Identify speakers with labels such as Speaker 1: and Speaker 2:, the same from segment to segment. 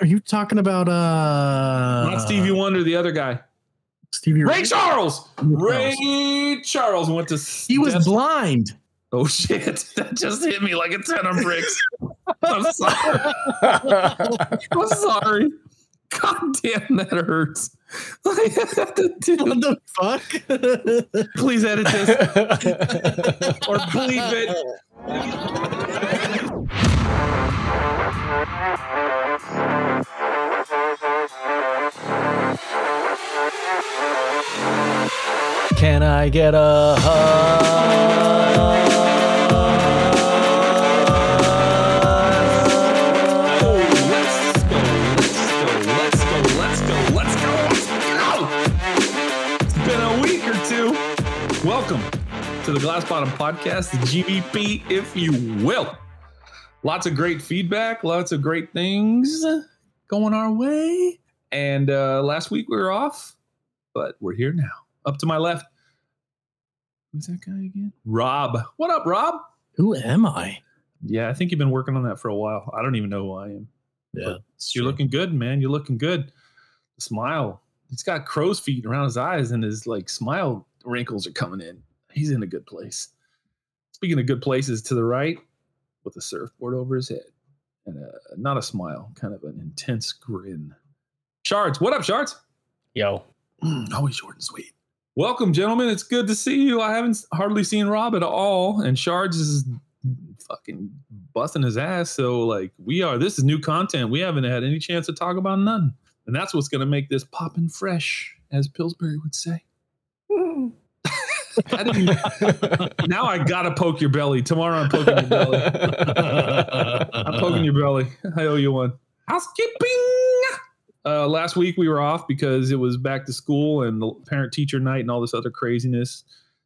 Speaker 1: Are you talking about uh
Speaker 2: Not Stevie Wonder, the other guy.
Speaker 1: Stevie
Speaker 2: Ray Charles.
Speaker 1: Ray
Speaker 2: Ray Charles went to.
Speaker 1: He was blind.
Speaker 2: Oh shit! That just hit me like a ton of bricks. I'm sorry. I'm sorry. God damn, that hurts.
Speaker 1: What the fuck?
Speaker 2: Please edit this or bleep it.
Speaker 3: Can I get a hug?
Speaker 2: Oh, let's go. Let's go. Let's go. Let's go. Let's go. Let's go. It's been a week or two. Welcome to the Glass Bottom Podcast, the GBP, if you will. Lots of great feedback, lots of great things going our way. And uh, last week we were off, but we're here now. Up to my left. Who's that guy again? Rob. What up, Rob?
Speaker 1: Who am I?
Speaker 2: Yeah, I think you've been working on that for a while. I don't even know who I am.
Speaker 1: Yeah,
Speaker 2: You're looking good, man. You're looking good. The smile. He's got crow's feet around his eyes, and his like smile wrinkles are coming in. He's in a good place. Speaking of good places, to the right, with a surfboard over his head, and a, not a smile, kind of an intense grin. Shards, what up, Shards?
Speaker 3: Yo,
Speaker 2: Mm, always short and sweet. Welcome, gentlemen. It's good to see you. I haven't hardly seen Rob at all, and Shards is fucking busting his ass. So, like, we are. This is new content. We haven't had any chance to talk about none, and that's what's going to make this poppin' fresh, as Pillsbury would say. I didn't- now I gotta poke your belly. Tomorrow I'm poking your belly. I'm poking your belly. I owe you one. Housekeeping. Uh, last week we were off because it was back to school and the parent teacher night and all this other craziness.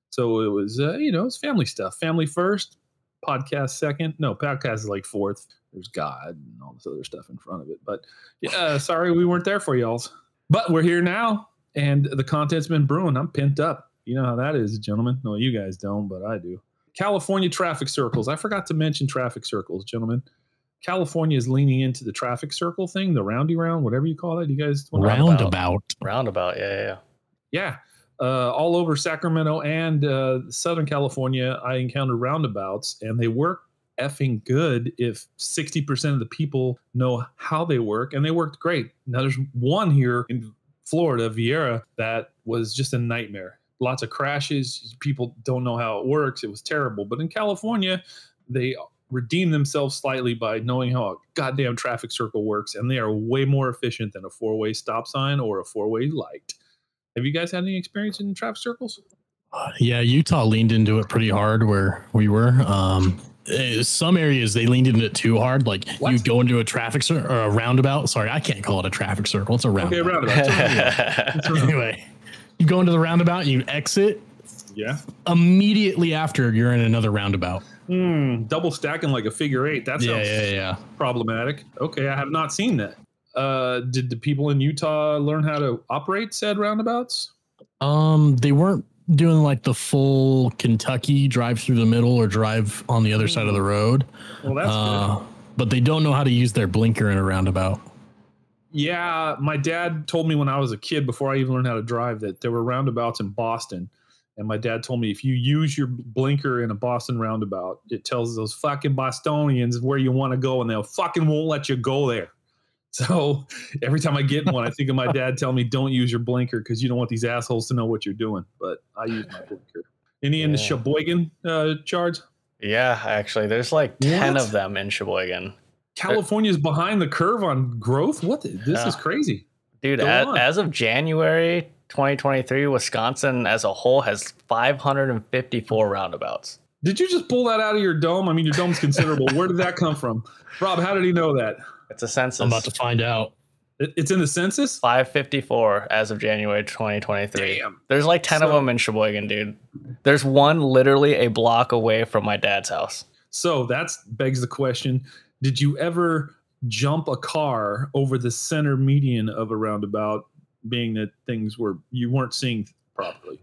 Speaker 2: So it was, uh, you know, it's family stuff. Family first, podcast second. No, podcast is like fourth. There's God and all this other stuff in front of it. But yeah, sorry we weren't there for y'all's. But we're here now and the content's been brewing. I'm pent up. You know how that is, gentlemen. No, you guys don't, but I do. California traffic circles. I forgot to mention traffic circles, gentlemen. California is leaning into the traffic circle thing, the roundy round, whatever you call it. You guys,
Speaker 1: roundabout.
Speaker 3: roundabout. Yeah, yeah, yeah.
Speaker 2: yeah, uh, all over Sacramento and uh, Southern California, I encountered roundabouts, and they work effing good if 60% of the people know how they work, and they worked great. Now, there's one here in Florida, Viera, that was just a nightmare. Lots of crashes. People don't know how it works. It was terrible. But in California, they redeem themselves slightly by knowing how a goddamn traffic circle works, and they are way more efficient than a four way stop sign or a four way light. Have you guys had any experience in traffic circles?
Speaker 1: Uh, yeah, Utah leaned into it pretty hard where we were. Um, eh, some areas they leaned into it too hard. Like
Speaker 2: What?
Speaker 1: you go into a traffic circle or a roundabout. Sorry, I can't call it a traffic circle. It's a
Speaker 2: Okay,
Speaker 1: roundabout.
Speaker 2: roundabout.
Speaker 1: anyway, you go into the roundabout, you exit
Speaker 2: yeah.
Speaker 1: immediately after you're in another roundabout.
Speaker 2: Hmm, double stacking like a figure eight. That sounds
Speaker 1: yeah, yeah, yeah.
Speaker 2: problematic. Okay, I have not seen that. Uh, did the people in Utah learn how to operate said roundabouts?
Speaker 1: Um, they weren't doing like the full Kentucky drive through the middle or drive on the other side of the road.
Speaker 2: Well, that's
Speaker 1: Uh,
Speaker 2: good.
Speaker 1: but they don't know how to use their blinker in a roundabout.
Speaker 2: Yeah, my dad told me when I was a kid, before I even learned how to drive, that there were roundabouts in Boston. And my dad told me if you use your blinker in a Boston roundabout, it tells those fucking Bostonians where you want to go, and they'll fucking won't let you go there. So every time I get in one, I think of my dad telling me, "Don't use your blinker because you don't want these assholes to know what you're doing." But I use my blinker. Any in the
Speaker 3: Yeah.
Speaker 2: Sheboygan uh, charge?
Speaker 3: Yeah, actually, there's like 10
Speaker 2: What?
Speaker 3: of them in Sheboygan.
Speaker 2: California's behind the curve on growth. What? The, this
Speaker 3: Yeah.
Speaker 2: is crazy.
Speaker 3: Dude,
Speaker 2: Go
Speaker 3: as, as of January 2023, Wisconsin as a whole has 554 roundabouts.
Speaker 2: Did you just pull that out of your dome? I mean, your dome's considerable. Where did that come from, Rob? How did he know that?
Speaker 3: It's a census.
Speaker 1: I'm about to find out.
Speaker 2: It- It's in the census.
Speaker 3: 554 as of January 2023.
Speaker 2: Damn.
Speaker 3: There's like 10 of them in Sheboygan, dude. There's one literally a block away from my dad's house.
Speaker 2: So that begs the question: Did you ever jump a car over the center median of a roundabout, being that things were you weren't seeing properly?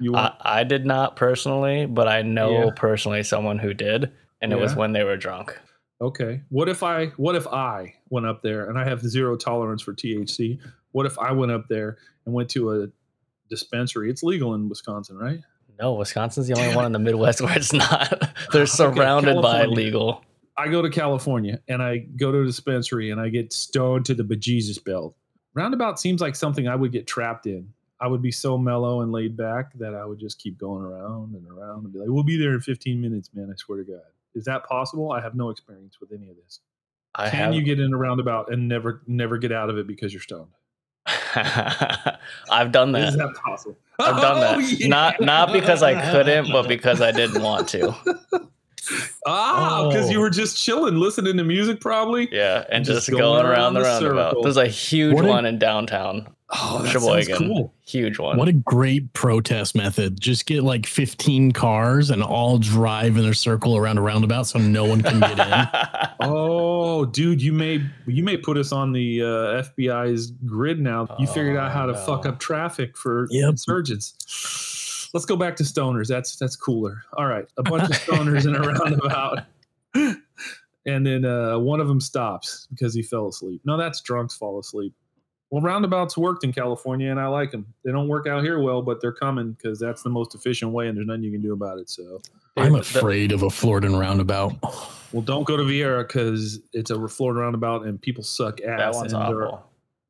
Speaker 2: You.
Speaker 3: I, I did not personally, but I know
Speaker 2: Yeah.
Speaker 3: personally someone who did, and it was when they were drunk.
Speaker 2: Okay. What if I what if I went up there and I have zero tolerance for THC? What if I went up there and went to a dispensary? It's legal in Wisconsin, right?
Speaker 3: No, Wisconsin's the only one in the Midwest where it's not. They're surrounded by legal.
Speaker 2: I go to California and I go to a dispensary and I get stoned to the bejesus belt. Roundabout seems like something I would get trapped in. I would be so mellow and laid back that I would just keep going around and around and be like, "We'll be there in 15 minutes, man. I swear to God." Is that possible? I have no experience with any of this.
Speaker 3: I
Speaker 2: Can
Speaker 3: have.
Speaker 2: you get in a roundabout and never never get out of it because you're stoned?
Speaker 3: I've done
Speaker 2: Is
Speaker 3: that.
Speaker 2: that possible?
Speaker 3: I've done oh, that.
Speaker 2: Oh, yeah.
Speaker 3: Not not because I couldn't, but because I didn't want to.
Speaker 2: ah, because you
Speaker 1: Oh.
Speaker 2: were just chilling, listening to music, probably.
Speaker 3: Yeah, and
Speaker 2: Just
Speaker 3: just,
Speaker 2: going
Speaker 3: going, around
Speaker 2: around
Speaker 3: the
Speaker 2: the
Speaker 3: roundabout.
Speaker 2: circle.
Speaker 3: There's a huge
Speaker 1: What a-
Speaker 3: one in downtown
Speaker 2: Oh, that
Speaker 3: Sheboygan.
Speaker 2: sounds cool.
Speaker 3: Huge one.
Speaker 1: What a great protest method. Just get like 15 cars and all drive in a circle around a roundabout so no one can get in.
Speaker 2: Oh, dude, you may you may put us on the uh, FBI's grid now. You figured out how to
Speaker 3: Oh,
Speaker 2: fuck up traffic for
Speaker 1: Yep.
Speaker 2: insurgents. Let's go back to stoners. That's that's cooler. All right, a bunch of stoners in a roundabout, and then uh, one of them stops because he fell asleep. No, that's drunks fall asleep. Well, roundabouts worked in California, and I like them. They don't work out here well, but they're coming because that's the most efficient way, and there's nothing you can do about it. So,
Speaker 1: I'm afraid of a Florida roundabout.
Speaker 2: well, don't go to Viera because it's a Florida roundabout, and people suck ass.
Speaker 3: that one's
Speaker 2: and
Speaker 3: awful.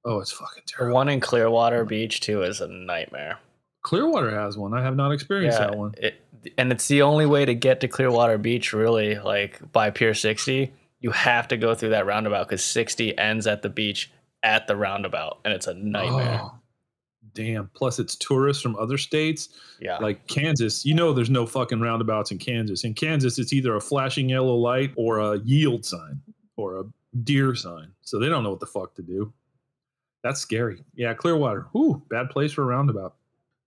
Speaker 2: Oh, it's fucking
Speaker 3: The
Speaker 2: terrible.
Speaker 3: one in Clearwater Beach too is a nightmare.
Speaker 2: Clearwater has one. I have not experienced that one.
Speaker 3: It, and it's the only way to get to Clearwater Beach, really, like by Pier 60. You have to go through that roundabout because 60 ends at the beach at the roundabout, and it's a nightmare.
Speaker 2: Oh, damn. Plus, it's tourists from other states
Speaker 3: yeah.
Speaker 2: like Kansas. You know, there's no fucking roundabouts in Kansas. In Kansas, it's either a flashing yellow light or a yield sign or a deer sign. So they don't know what the fuck to do. That's scary. Yeah, Clearwater. Ooh, bad place for a roundabout.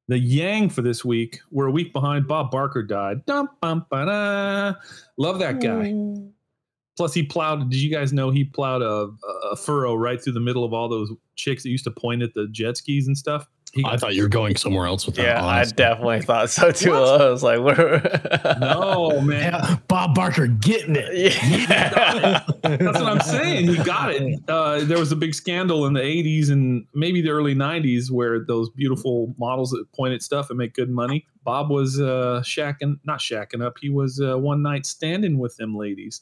Speaker 2: The Yang for this week, we're a week behind. Bob Barker died. Dum, bum, ba-da. Love that guy. Hmm. Plus, he plowed. Did you guys know he plowed a, a furrow right through the middle of all those chicks that used to point at the jet skis and stuff? He,
Speaker 1: I thought you were going somewhere else with that.
Speaker 3: yeah, I definitely thought so too.
Speaker 2: What?
Speaker 3: I was like, we're
Speaker 2: no, man.
Speaker 1: Yeah, Bob Barker getting it.
Speaker 3: yeah.
Speaker 2: That's what I'm saying. He got it. Uh, there was a big scandal in the 80s and maybe the early 90s where those beautiful models that point at stuff and make good money. Bob was uh, shacking, not shacking up. He was uh, one night standing with them ladies.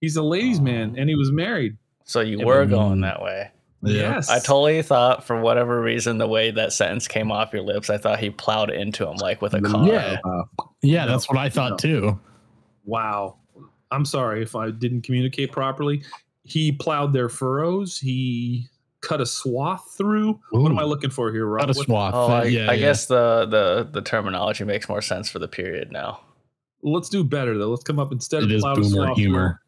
Speaker 2: He's a ladies' man and he was married.
Speaker 3: So you
Speaker 2: Yeah,
Speaker 3: were going that way.
Speaker 1: Yeah.
Speaker 2: Yes.
Speaker 3: I totally thought, for whatever reason, the way that sentence came off your lips, I thought he plowed into him like with a car.
Speaker 1: Yeah. Yeah, that's what I thought
Speaker 2: No.
Speaker 1: too.
Speaker 2: Wow. I'm sorry if I didn't communicate properly. He plowed their furrows. He cut a swath through. What am I looking for here, Rob?
Speaker 1: Got a swath.
Speaker 3: Oh, I,
Speaker 1: yeah,
Speaker 3: I
Speaker 1: yeah.
Speaker 3: guess the, the the terminology makes more sense for the period now.
Speaker 2: let's do better though. Let's come up instead
Speaker 1: it
Speaker 2: of
Speaker 1: is
Speaker 2: plowed a swath
Speaker 1: humor.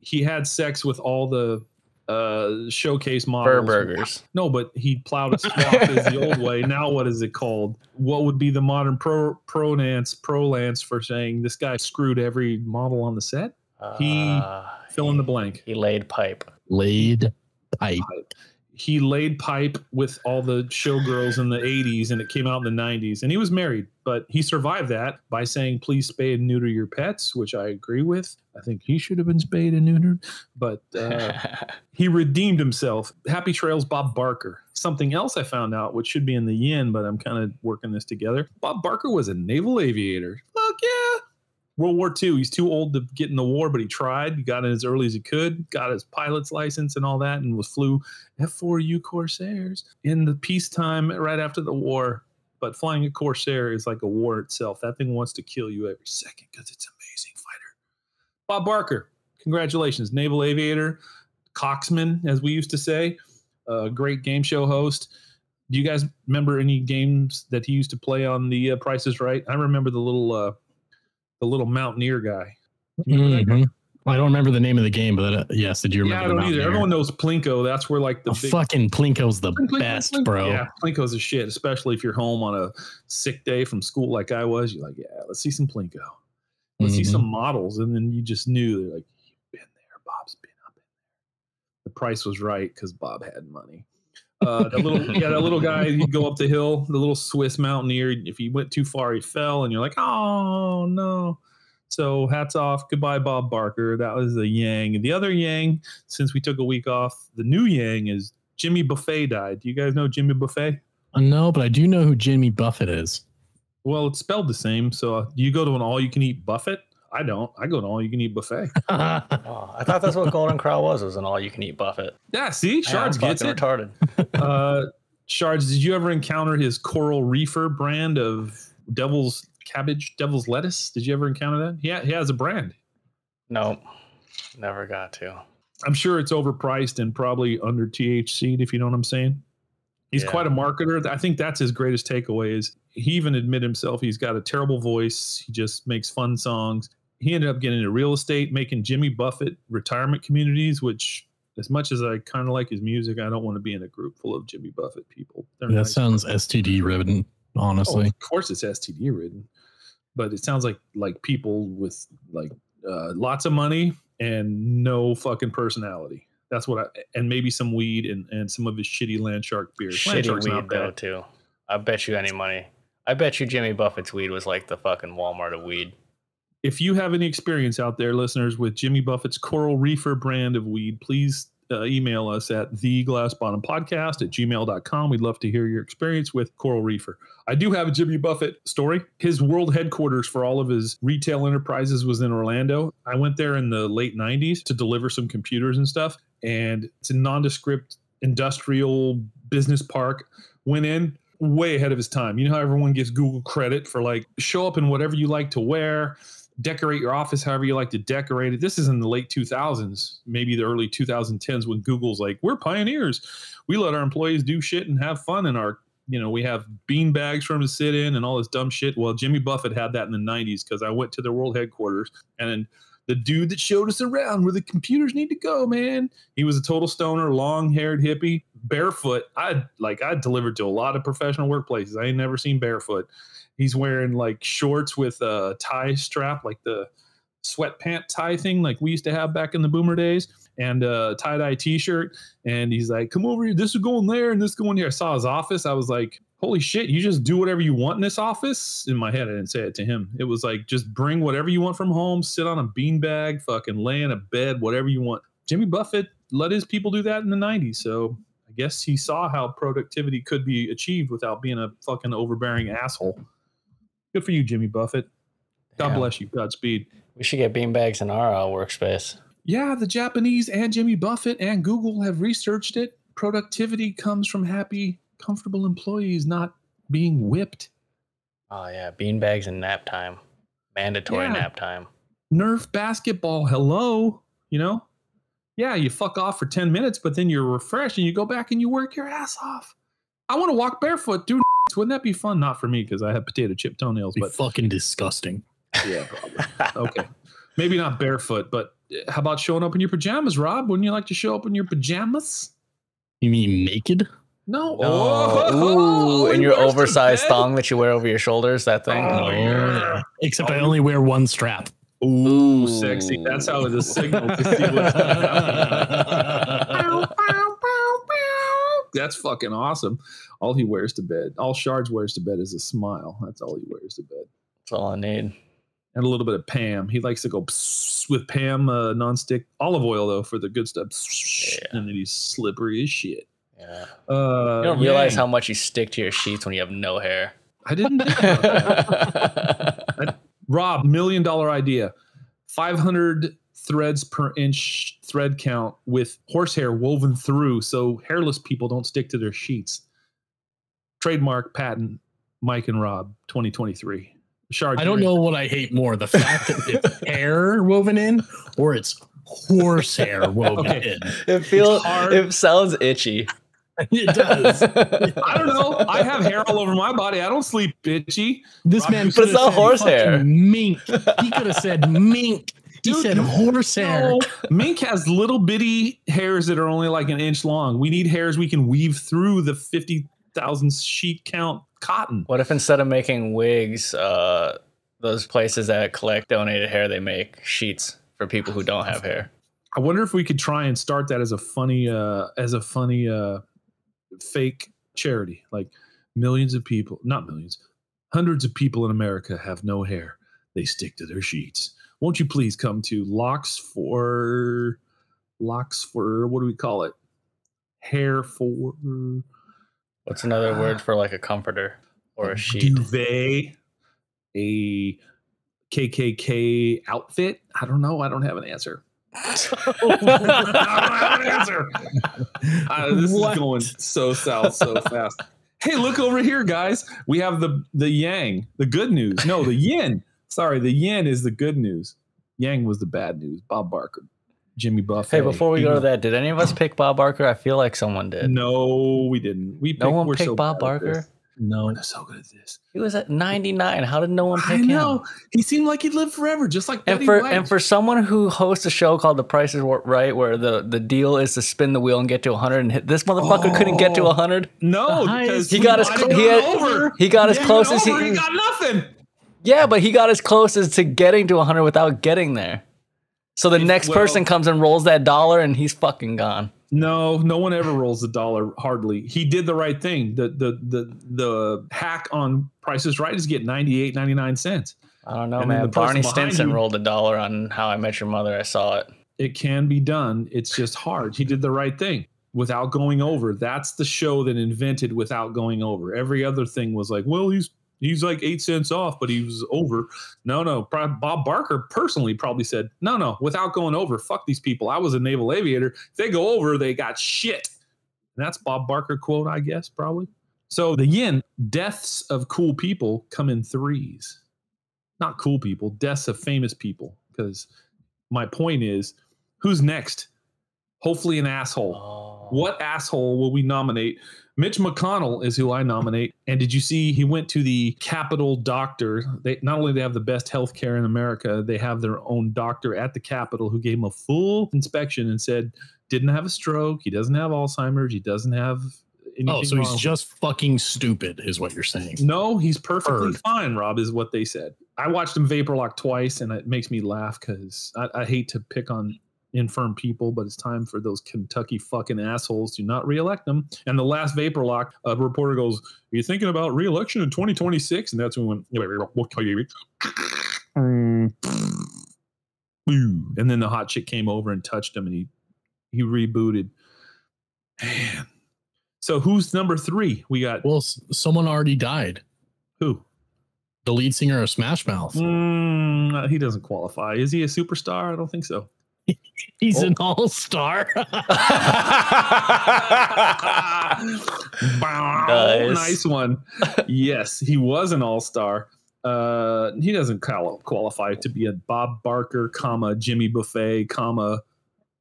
Speaker 2: he had sex with all the uh showcase
Speaker 3: Fur
Speaker 2: models.
Speaker 3: burgers.
Speaker 2: No, but he plowed a swath is the old way. Now what is it called? What would be the modern pro pronance prolance for saying this guy screwed every model on the set? He-
Speaker 3: Uh,
Speaker 2: Fill in the blank.
Speaker 3: He laid pipe.
Speaker 1: Laid pipe.
Speaker 2: He laid pipe with all the showgirls in the 80s and it came out in the 90s. And he was married, but he survived that by saying, please spay and neuter your pets, which I agree with. I think he should have been spayed and neutered, but uh, he redeemed himself. Happy Trails Bob Barker. Something else I found out, which should be in the yin, but I'm kind of working this together. Bob Barker was a naval aviator. Fuck yeah. World War II. He's too old to get in the war, but he tried. He got in as early as he could, got his pilot's license and all that, and was flew F4U Corsairs in the peacetime right after the war. But flying a Corsair is like a war itself. That thing wants to kill you every second because it's fighter. Bob Barker, congratulations, naval aviator, coxman, as we used to say, a great game show host. Do you guys remember any games that he used to play on the uh, Price is Right? I remember the little, uh, the little mountaineer guy. You remember that guy?
Speaker 1: Mhm. I don't remember the name of the game, but uh, yes, did you remember?
Speaker 2: Yeah, I don't either. Everyone knows Plinko. That's where like the
Speaker 1: Oh,
Speaker 2: big
Speaker 1: fucking Plinko's the
Speaker 2: Plink, plink,
Speaker 1: best,
Speaker 2: plink, plink.
Speaker 1: bro.
Speaker 2: Yeah, Plinko's a shit, especially if you're home on a sick day from school like I was. You're like, yeah, let's see some Plinko. Let's see
Speaker 1: Mhm.
Speaker 2: some models. And then you just knew they're like, you've been there. Bob's been up in there. The price was right because Bob had money. Uh, that little, yeah, that little guy, he'd go up the hill, the little Swiss mountaineer. If he went too far, he fell, and you're like, oh no. So hats off. Goodbye, Bob Barker. That was the Yang. The other Yang, since we took a week off, the new Yang is Jimmy Buffet died. Do you guys know Jimmy Buffet?
Speaker 1: Uh, no, but I do know who Jimmy Buffett is.
Speaker 2: Well, it's spelled the same. So uh, do you go to an all you can eat buffet? I don't. I go to an all you can eat buffet.
Speaker 3: Oh, I thought that's what Golden Corral was. Was an all-you-can-eat buffet.
Speaker 2: yeah, see, Shards
Speaker 3: I'm
Speaker 2: gets it.
Speaker 3: retarded.
Speaker 2: uh, Shards, did you ever encounter his Coral Reefer brand of Devil's Cabbage, Devil's Lettuce? Did you ever encounter that? Yeah, he has a brand.
Speaker 3: Nope, never got to.
Speaker 2: I'm sure it's overpriced and probably under THC, if you know what I'm saying. He's
Speaker 3: Yeah.
Speaker 2: quite a marketer. I think that's his greatest takeaway is he even admit himself he's got a terrible voice. He just makes fun songs. He ended up getting into real estate, making Jimmy Buffett retirement communities, which as much as I kind of like his music, I don't want to be in a group full of Jimmy Buffett people. They're
Speaker 1: that
Speaker 2: nice.
Speaker 1: sounds STD ridden,
Speaker 2: Oh,
Speaker 1: honestly.
Speaker 2: of course it's STD ridden, but it sounds like like people with like uh, lots of money and no fucking personality. That's what I and maybe some weed and, and some of his shitty land shark beers.
Speaker 3: Shitty weed though too. I bet you any money. I bet you Jimmy Buffett's weed was like the fucking Walmart of weed.
Speaker 2: If you have any experience out there, listeners, with Jimmy Buffett's Coral Reefer brand of weed, please uh, email us at the glass bottom podcast at gmail.com. We'd love to hear your experience with Coral Reefer. I do have a Jimmy Buffett story. His world headquarters for all of his retail enterprises was in Orlando. I went there in the late 90s to deliver some computers and stuff. And it's a nondescript industrial business park. Went in way ahead of his time. You know how everyone gives Google credit for like show up in whatever you like to wear, decorate your office however you like to decorate it. This is in the late 2000s, maybe the early 2010s when Google's like, we're pioneers. We let our employees do shit and have fun in our, you know, we have bean bags for them to sit in and all this dumb shit. Well, Jimmy Buffett had that in the 90s because I went to their world headquarters and the dude that showed us around where the computers need to go, man. He was a total stoner, long-haired hippie, barefoot. I like I delivered to a lot of professional workplaces. I ain't never seen barefoot. He's wearing like shorts with a tie strap, like the sweatpant tie thing, like we used to have back in the boomer days, and a tie-dye t-shirt. And he's like, "Come over here. This is going there, and this is going here." I saw his office. I was like, "Holy shit! You just do whatever you want in this office." In my head, I didn't say it to him. It was like, just bring whatever you want from home. Sit on a beanbag, fucking lay in a bed, whatever you want. Jimmy Buffett let his people do that in the '90s, so. I guess he saw how productivity could be achieved without being a fucking overbearing asshole. Good for you, Jimmy Buffett. God
Speaker 3: Damn.
Speaker 2: bless you. Godspeed.
Speaker 3: We should get beanbags in our uh, workspace.
Speaker 2: Yeah, the Japanese and Jimmy Buffett and Google have researched it. Productivity comes from happy, comfortable employees not being whipped.
Speaker 3: Oh yeah, beanbags and nap time, mandatory
Speaker 2: Yeah.
Speaker 3: nap time.
Speaker 2: Nerf basketball, hello. You know? Yeah, you fuck off for 10 minutes, but then you're refreshed and you go back and you work your ass off. I want to walk barefoot, dude. Wouldn't that be fun? Not for me because I have potato chip toenails,
Speaker 1: Be
Speaker 2: but
Speaker 1: fucking disgusting.
Speaker 2: yeah, probably. okay. Maybe not barefoot, but uh, how about showing up in your pajamas, Rob? Wouldn't you like to show up in your pajamas?
Speaker 1: You mean naked?
Speaker 2: No.
Speaker 3: Oh, ooh,
Speaker 2: he
Speaker 3: and your oversized thong that you wear over your shoulders, that thing.
Speaker 2: Oh, yeah.
Speaker 1: Except
Speaker 2: Oh,
Speaker 1: I only wear one strap.
Speaker 2: Ooh, sexy. That's how it's a signal to see what's That's fucking awesome. All he wears to bed, all Shards wears to bed is a smile. That's all he wears to bed.
Speaker 3: That's all I need.
Speaker 2: And a little bit of Pam. He likes to go with Pam uh, nonstick olive oil though for the good stuff.
Speaker 3: Yeah.
Speaker 2: And then he's slippery as shit.
Speaker 3: Yeah.
Speaker 2: Uh,
Speaker 3: You don't realize
Speaker 2: yeah.
Speaker 3: how much you stick to your sheets when you have no hair.
Speaker 2: I didn't that. Rob, million dollar idea. 500 threads per inch thread count with horsehair woven through so hairless people don't stick to their sheets. Trademark patent Mike and Rob 2023. Shard,
Speaker 1: I don't know what I hate more the fact that it's hair woven in or it's horsehair woven
Speaker 2: Okay.
Speaker 1: in.
Speaker 3: it feels. It sounds itchy.
Speaker 1: It does.
Speaker 2: I don't know. I have hair all over my body. I don't sleep bitchy.
Speaker 1: This
Speaker 2: Rob,
Speaker 1: man
Speaker 2: but
Speaker 1: could
Speaker 3: it's not
Speaker 1: have said
Speaker 3: horsehair.
Speaker 1: Mink. He could have said mink. He
Speaker 2: Dude,
Speaker 1: said
Speaker 2: no,
Speaker 1: horsehair.
Speaker 2: No, mink has little bitty hairs that are only like an inch long. We need hairs we can weave through the 50,000 sheet count cotton.
Speaker 3: What if instead of making wigs, uh, those places that collect donated hair, they make sheets for people who don't have hair?
Speaker 2: I wonder if we could try and start that as a funny, uh, as a funny, uh, fake charity. Like millions of people, not millions, hundreds of people in America have no hair. They stick to their sheets. Won't you please come to locks for locks for what do we call it? Hair for
Speaker 3: What's another word for like a comforter or a sheet?
Speaker 2: duvet, a KKK outfit. I don't know. I don't have an answer. I don't have an answer. Uh, this
Speaker 1: What?
Speaker 2: is going so south so fast. Hey, look over here, guys. We have the the yang, the good news. No, the yin. Sorry, the yin is the good news. Yang was the bad news. Bob Barker, Jimmy Buffett.
Speaker 3: Hey, before we go to that, did any of us pick Bob Barker? I feel like someone did.
Speaker 2: no, we didn't. We
Speaker 3: No one
Speaker 2: we're
Speaker 3: picked
Speaker 2: so
Speaker 3: Bob Barker?
Speaker 2: this.
Speaker 1: No.
Speaker 2: We're so good at this.
Speaker 3: He was at 99. How did no one pick
Speaker 2: I
Speaker 3: pick
Speaker 2: know.
Speaker 3: him?
Speaker 2: He seemed like he'd live forever, just like
Speaker 3: And
Speaker 2: Betty
Speaker 3: for
Speaker 2: White.
Speaker 3: and for someone who hosts a show called The Price is Right, where the, the deal is to spin the wheel and get to 100, and hit, this motherfucker couldn't get to
Speaker 2: Oh.
Speaker 3: 100.
Speaker 2: no, because
Speaker 3: He got as cl- he had-
Speaker 2: over.
Speaker 3: He got as
Speaker 2: He
Speaker 3: close as he,
Speaker 2: he got nothing.
Speaker 3: Yeah, but he got as close as to getting to 100 without getting there. So the
Speaker 2: If-
Speaker 3: next
Speaker 2: well-
Speaker 3: person comes and rolls that dollar, and he's fucking gone.
Speaker 2: No, no one ever rolls the dollar hardly. He did the right thing. The the the the hack on prices Right is get 98, 99 cents.
Speaker 3: I don't know,
Speaker 2: And
Speaker 3: man.
Speaker 2: the
Speaker 3: Barney Stinson
Speaker 2: you-
Speaker 3: rolled a dollar on How I Met Your Mother. I saw it.
Speaker 2: It can be done. It's just hard. He did the right thing without going over. That's the show that invented without going over. Every other thing was like, well, he's he's like eight cents off, but he was over. No, no. Bob Barker personally probably said, no, no, without going over. Fuck these people. I was a naval aviator. If they go over, they got shit. And that's Bob Barker quote, I guess, probably. So the yin, deaths of cool people come in threes. Not cool people, deaths of famous people. Because my point is, who's next? Hopefully an asshole.
Speaker 3: Oh.
Speaker 2: What asshole will we nominate? Mitch McConnell is who I nominate. And did you see he went to the Capitol doctor? They not only they have the best health care in America, they have their own doctor at the Capitol who gave him a full inspection and said didn't have a stroke, he doesn't have Alzheimer's, he doesn't have anything.
Speaker 1: Oh, so he's just fucking stupid, is what you're saying.
Speaker 2: No, he's perfectly fine, Rob, is what they said. I watched him vapor lock twice and it makes me laugh because I, I hate to pick on infirm people, but it's time for those Kentucky fucking assholes to not reelect them. And the last vapor lock, a reporter goes, Are you thinking about reelection in 2026? And that's when we went, Mm. And then the hot chick came over and touched him and he he rebooted. Man. So who's number three? We got
Speaker 1: Well, someone already died.
Speaker 2: who?
Speaker 1: The lead singer of Smash Mouth.
Speaker 2: Mm, he doesn't qualify. Is he a superstar? I don't think so.
Speaker 1: He's
Speaker 2: Oh.
Speaker 1: an all star.
Speaker 2: Bow. Nice one. yes, he was an all star. Uh, he doesn't qualify to be a Bob Barker, comma Jimmy Buffet, comma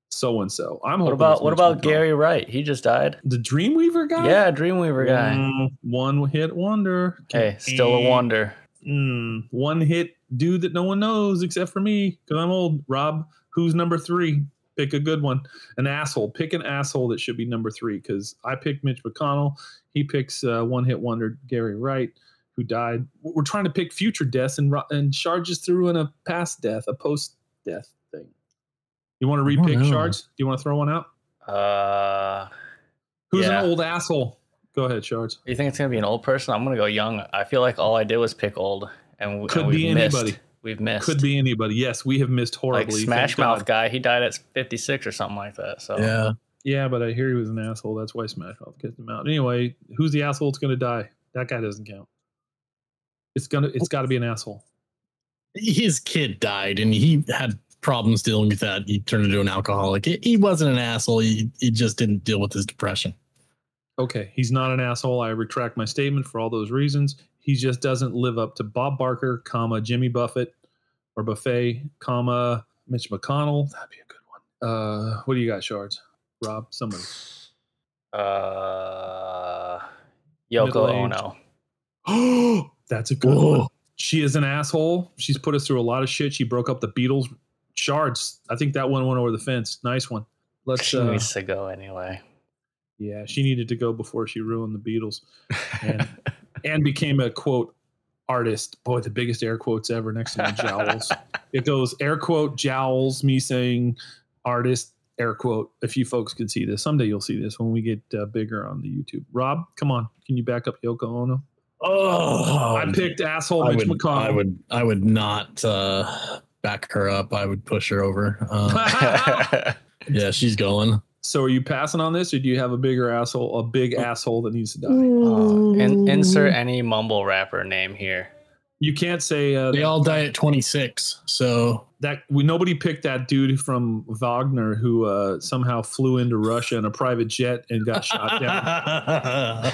Speaker 2: so and so. I'm
Speaker 3: What about what about. Gary Wright? He just died.
Speaker 2: the Dreamweaver guy?
Speaker 3: Yeah, Dreamweaver guy.
Speaker 2: Mm, one hit wonder.
Speaker 3: Hey, still a wonder.
Speaker 2: Mm, one hit dude that no one knows except for me because I'm old. Rob, who's number three? Pick a good one. An asshole. Pick an asshole that should be number three because I picked Mitch McConnell. He picks uh, one hit wonder Gary Wright, who died. We're trying to pick future deaths, and Ro- and Shard just threw in a past death, a post death thing. You want to
Speaker 1: I don't
Speaker 2: repick
Speaker 1: know.
Speaker 2: Shards? Do you want to throw one out?
Speaker 3: Uh,
Speaker 2: Who's
Speaker 3: Yeah.
Speaker 2: an old asshole? Go ahead, Shards.
Speaker 3: you think it's gonna be an old person? I'm gonna go young. I feel like all I did was pick old, and, we,
Speaker 2: Could
Speaker 3: and we've
Speaker 2: be
Speaker 3: missed.
Speaker 2: Anybody.
Speaker 3: We've missed.
Speaker 2: Could be anybody. Yes, we have missed horribly.
Speaker 3: like
Speaker 2: horribly.
Speaker 3: Smash
Speaker 2: thank
Speaker 3: Mouth
Speaker 2: God.
Speaker 3: guy. He died at 56 or something like that. So
Speaker 1: yeah.
Speaker 2: Yeah, but I hear he was an asshole. That's why Smash Mouth kicked him out. Anyway, who's the asshole that's going to die? That guy doesn't count. It's gonna. It's got to be an asshole.
Speaker 1: His kid died and he had problems dealing with that. He turned into an alcoholic. He, he wasn't an asshole. He, he just didn't deal with his depression.
Speaker 2: Okay, he's not an asshole. I retract my statement for all those reasons. He just doesn't live up to Bob Barker, comma Jimmy Buffett, or Buffet, comma Mitch McConnell. That'd be a good one. Uh, what do you got, Shards? Rob, somebody.
Speaker 3: uh, Yoko Ono.
Speaker 2: Oh, that's a good
Speaker 1: Whoa.
Speaker 2: one. She is an asshole. She's put us through a lot of shit. She broke up the Beatles. Shards. I think that one went over the fence. Nice one. Let's.
Speaker 3: She
Speaker 2: Uh,
Speaker 3: needs to go anyway.
Speaker 2: yeah, she needed to go before she ruined the Beatles and and became a quote artist. Boy, the biggest air quotes ever next to my jowls. it goes air quote jowls. Me saying artist air quote. If you folks can see this someday, you'll see this when we get uh, bigger on the YouTube. Rob, come on, can you back up Yoko Ono?
Speaker 1: Oh,
Speaker 2: I picked asshole
Speaker 1: I
Speaker 2: Mitch
Speaker 1: would,
Speaker 2: McConnell.
Speaker 1: I would, I would not uh, back her up. I would push her over. Uh, yeah, she's going.
Speaker 2: So are you passing on this, or do you have a bigger asshole, a big asshole that needs to die?
Speaker 3: Uh, in, insert any mumble rapper name here.
Speaker 2: You can't say uh,
Speaker 1: They all die at 26. So
Speaker 2: that we nobody picked that dude from Wagner who uh, somehow flew into Russia in a private jet and got shot down.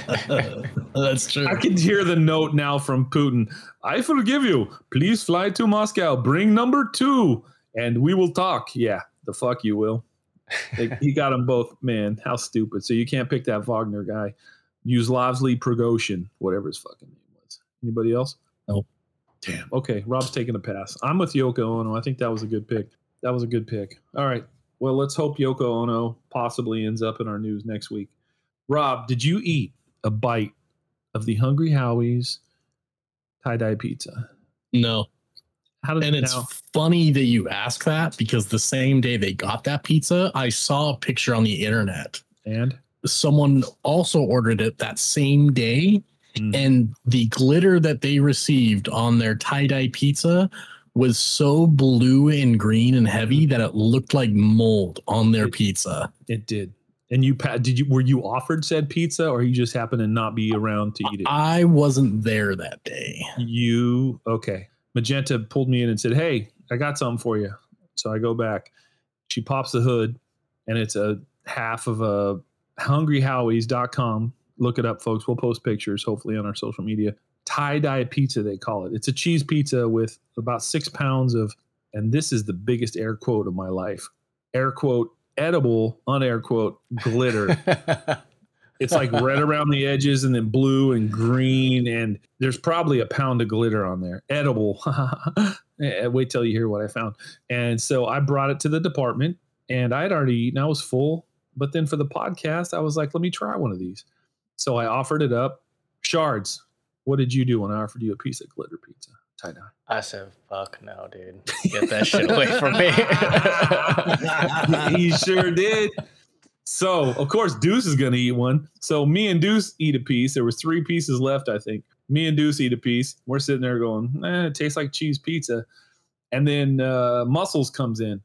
Speaker 1: that's true.
Speaker 2: I can hear the note now from Putin. I forgive you. Please fly to Moscow. Bring number two, and we will talk. Yeah, the fuck you will. They- he got them both. Man, how stupid. So you can't pick that Wagner guy. Use Yuzlavsky Prigozhin, whatever his fucking name was. Anybody else?
Speaker 1: Nope.
Speaker 2: Damn. Okay, Rob's taking a pass. I'm with Yoko Ono. I think that was a good pick. That was a good pick. All right. Well, let's hope Yoko Ono possibly ends up in our news next week. Rob, did you eat a bite of the Hungry Howie's tie dye pizza?
Speaker 1: No. And it's
Speaker 2: now,
Speaker 1: funny that you ask that because the same day they got that pizza, I saw a picture on the internet.
Speaker 2: and
Speaker 1: Someone also ordered it that same day,
Speaker 2: Mm.
Speaker 1: and the glitter that they received on their tie dye pizza was so blue and green and heavy that it looked like mold on their pizza.
Speaker 2: it did. And you did you were you offered said pizza or you just happened to not be around to eat it?
Speaker 1: I wasn't there that day.
Speaker 2: You okay? Magenta pulled me in and said, "Hey, I got something for you." So I go back. She pops the hood, and it's a half of a hungryhowies.com. Look it up, folks. We'll post pictures, hopefully, on our social media. Tie dye pizza, they call it. It's a cheese pizza with about six pounds of, and this is the biggest air quote of my life air quote, edible, unair quote, glitter. It's like red around the edges and then blue and green. And there's probably a pound of glitter on there. Edible. Eh, Wait till you hear what I found. And so I brought it to the department and I had already eaten. I was full. But then for the podcast, I was like, let me try one of these. So I offered it up. Shards, what did you do when I offered you a piece of glitter pizza? Tie.
Speaker 3: I said, fuck no, dude. Get that shit away from me.
Speaker 2: he sure did. So of course Deuce is gonna eat one. So me and Deuce eat a piece. There was three pieces left, I think. Me and Deuce eat a piece. We're sitting there going, eh, it tastes like cheese pizza. And then uh, Muscles comes in,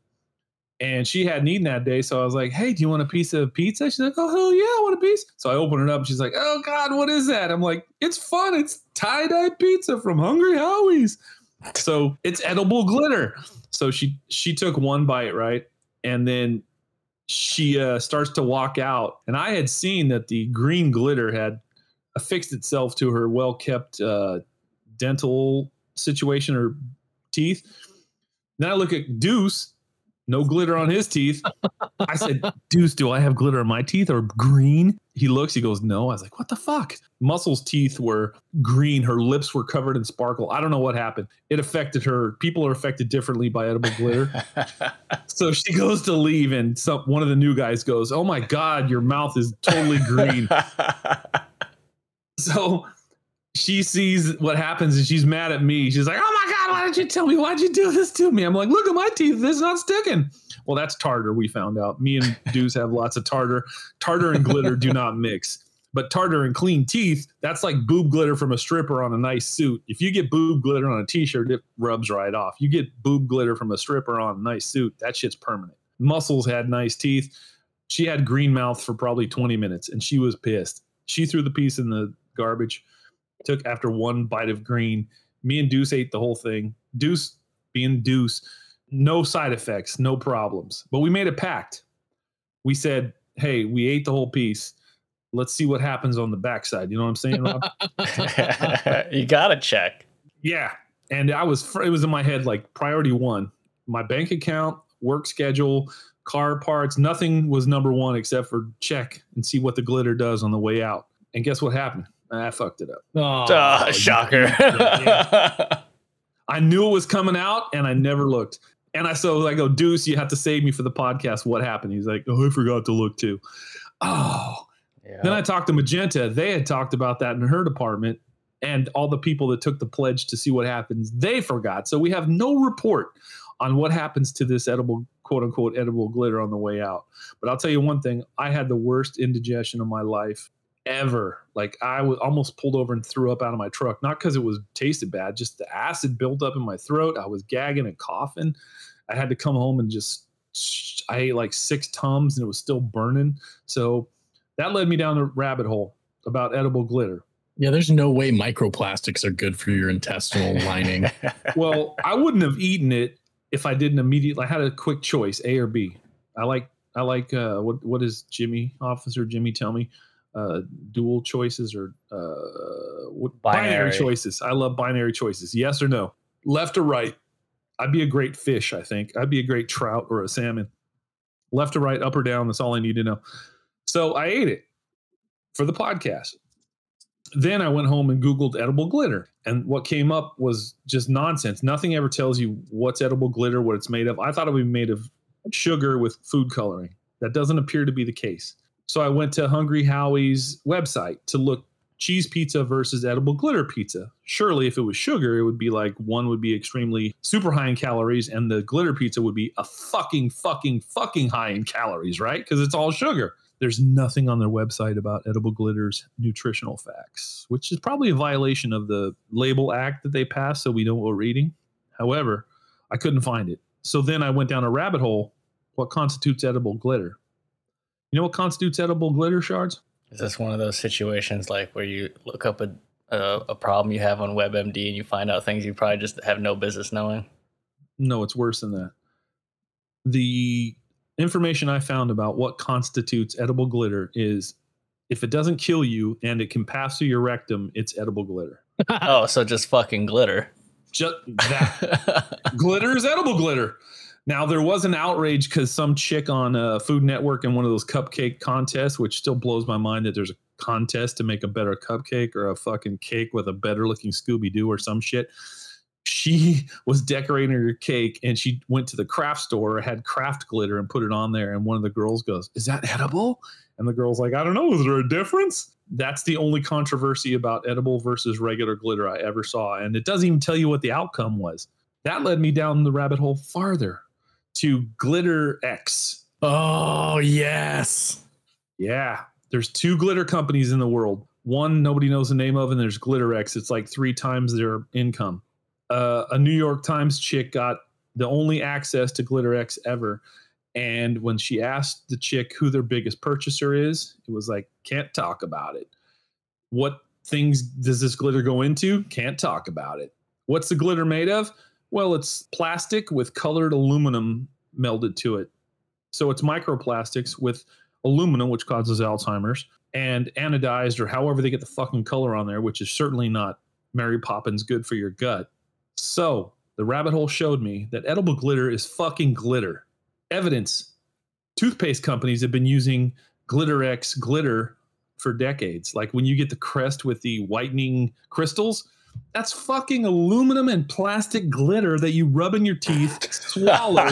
Speaker 2: and she hadn't eaten that day. So I was like, hey, do you want a piece of pizza? She's like, oh hell yeah, I want a piece. So I open it up. She's like, oh god, what is that? I'm like, it's fun. It's tie dye pizza from Hungry Howie's. So it's edible glitter. So she she took one bite, right? And then she uh, starts to walk out. And I had seen that the green glitter had affixed itself to her well kept uh, dental situation or teeth. Then I look at Deuce, no glitter on his teeth. I said, Deuce, do I have glitter on my teeth or green? He looks, he goes, No. I was like, What the fuck? Muscle's teeth were green. Her lips were covered in sparkle. I don't know what happened. It affected her. People are affected differently by edible glitter. So she goes to leave, and some one of the new guys goes, "Oh my god, your mouth is totally green." so she sees what happens, and she's mad at me. She's like, "Oh my god, why didn't you tell me? Why'd you do this to me?" I'm like, "Look at my teeth; this is not sticking." Well, that's tartar. We found out. Me and Deuce have lots of tartar. Tartar and glitter do not mix. But tartar and clean teeth, that's like boob glitter from a stripper on a nice suit. If you get boob glitter on a t-shirt, it rubs right off. You get boob glitter from a stripper on a nice suit, that shit's permanent. Muscles had nice teeth. She had green mouth for probably 20 minutes and she was pissed. She threw the piece in the garbage, took after one bite of green. Me and Deuce ate the whole thing. Deuce being Deuce, no side effects, no problems. But we made a pact. We said, hey, we ate the whole piece. Let's see what happens on the backside. You know what I'm saying, Rob?
Speaker 3: you gotta check.
Speaker 2: Yeah, and I was it was in my head like priority one, my bank account, work schedule, car parts. Nothing was number one except for check and see what the glitter does on the way out. And guess what happened? I fucked it up.
Speaker 1: Oh,
Speaker 3: shocker.
Speaker 2: I knew it was coming out, and I never looked. And I so I go, oh, Deuce, you have to save me for the podcast. What happened? He's like, Oh, I forgot to look too. Oh,
Speaker 3: Yeah.
Speaker 2: Then I talked to Magenta. They had talked about that in her department, and all the people that took the pledge to see what happens, they forgot. So we have no report on what happens to this edible, quote unquote, edible glitter on the way out. But I'll tell you one thing: I had the worst indigestion of my life, ever. Like I was almost pulled over and threw up out of my truck, not because it was tasted bad, just the acid built up in my throat. I was gagging and coughing. I had to come home and just I ate like six tums and it was still burning. So that led me down the rabbit hole about edible glitter.
Speaker 1: Yeah, there's no way microplastics are good for your intestinal lining.
Speaker 2: Well, I wouldn't have eaten it if I didn't immediately. I had a quick choice, A or B. I like I like uh, what what does Jimmy Officer Jimmy tell me? Uh, dual choices or uh, what, binary. binary choices. I love binary choices. Yes or no, left or right. I'd be a great fish. I think I'd be a great trout or a salmon. Left or right, up or down. That's all I need to know. So I ate it for the podcast then I went home and Googled edible glitter. And what came up was just nonsense. Nothing ever tells you what's edible glitter, what it's made of. I thought it would be made of sugar with food coloring. That doesn't appear to be the case. So I went to Hungry Howie's website to look cheese pizza versus edible glitter pizza. Surely, if it was sugar, it would be like one would be extremely super high in calories, and the glitter pizza would be a fucking, fucking, fucking high in calories, right? Because it's all sugar. There's nothing on their website about edible glitters nutritional facts, which is probably a violation of the label act that they passed so we know what we're reading. However, I couldn't find it. So then I went down a rabbit hole. What constitutes edible glitter? You know what constitutes edible glitter shards?
Speaker 3: Is this one of those situations like where you look up a, a, a problem you have on WebMD and you find out things you probably just have no business knowing?
Speaker 2: No, it's worse than that. The information I found about what constitutes edible glitter is if it doesn't kill you and it can pass through your rectum, it's edible glitter.
Speaker 3: oh, so just fucking glitter.
Speaker 2: Just that glitter is edible glitter. Now there was an outrage because some chick on uh, Food Network in one of those cupcake contests, which still blows my mind that there's a contest to make a better cupcake or a fucking cake with a better looking Scooby Doo or some shit she was decorating her cake and she went to the craft store, had craft glitter and put it on there. And one of the girls goes, Is that edible? And the girl's like, I don't know. Is there a difference? That's the only controversy about edible versus regular glitter I ever saw. And it doesn't even tell you what the outcome was. That led me down the rabbit hole farther to Glitterex.
Speaker 1: Oh, yes.
Speaker 2: Yeah. There's two glitter companies in the world. One nobody knows the name of, and there's Glitterex. It's like three times their income uh, a New York Times chick got the only access to Glitterex ever. And when she asked the chick who their biggest purchaser is, it was like, can't talk about it. What things does this glitter go into? Can't talk about it. What's the glitter made of? Well, it's plastic with colored aluminum melded to it. So it's microplastics with aluminum, which causes Alzheimer's, and anodized or however they get the fucking color on there, which is certainly not Mary Poppins good for your gut. So the rabbit hole showed me that edible glitter is fucking glitter. Evidence. Toothpaste companies have been using Glitterex glitter for decades. Like when you get the crest with the whitening crystals, that's fucking aluminum and plastic glitter that you rub in your teeth, swallow,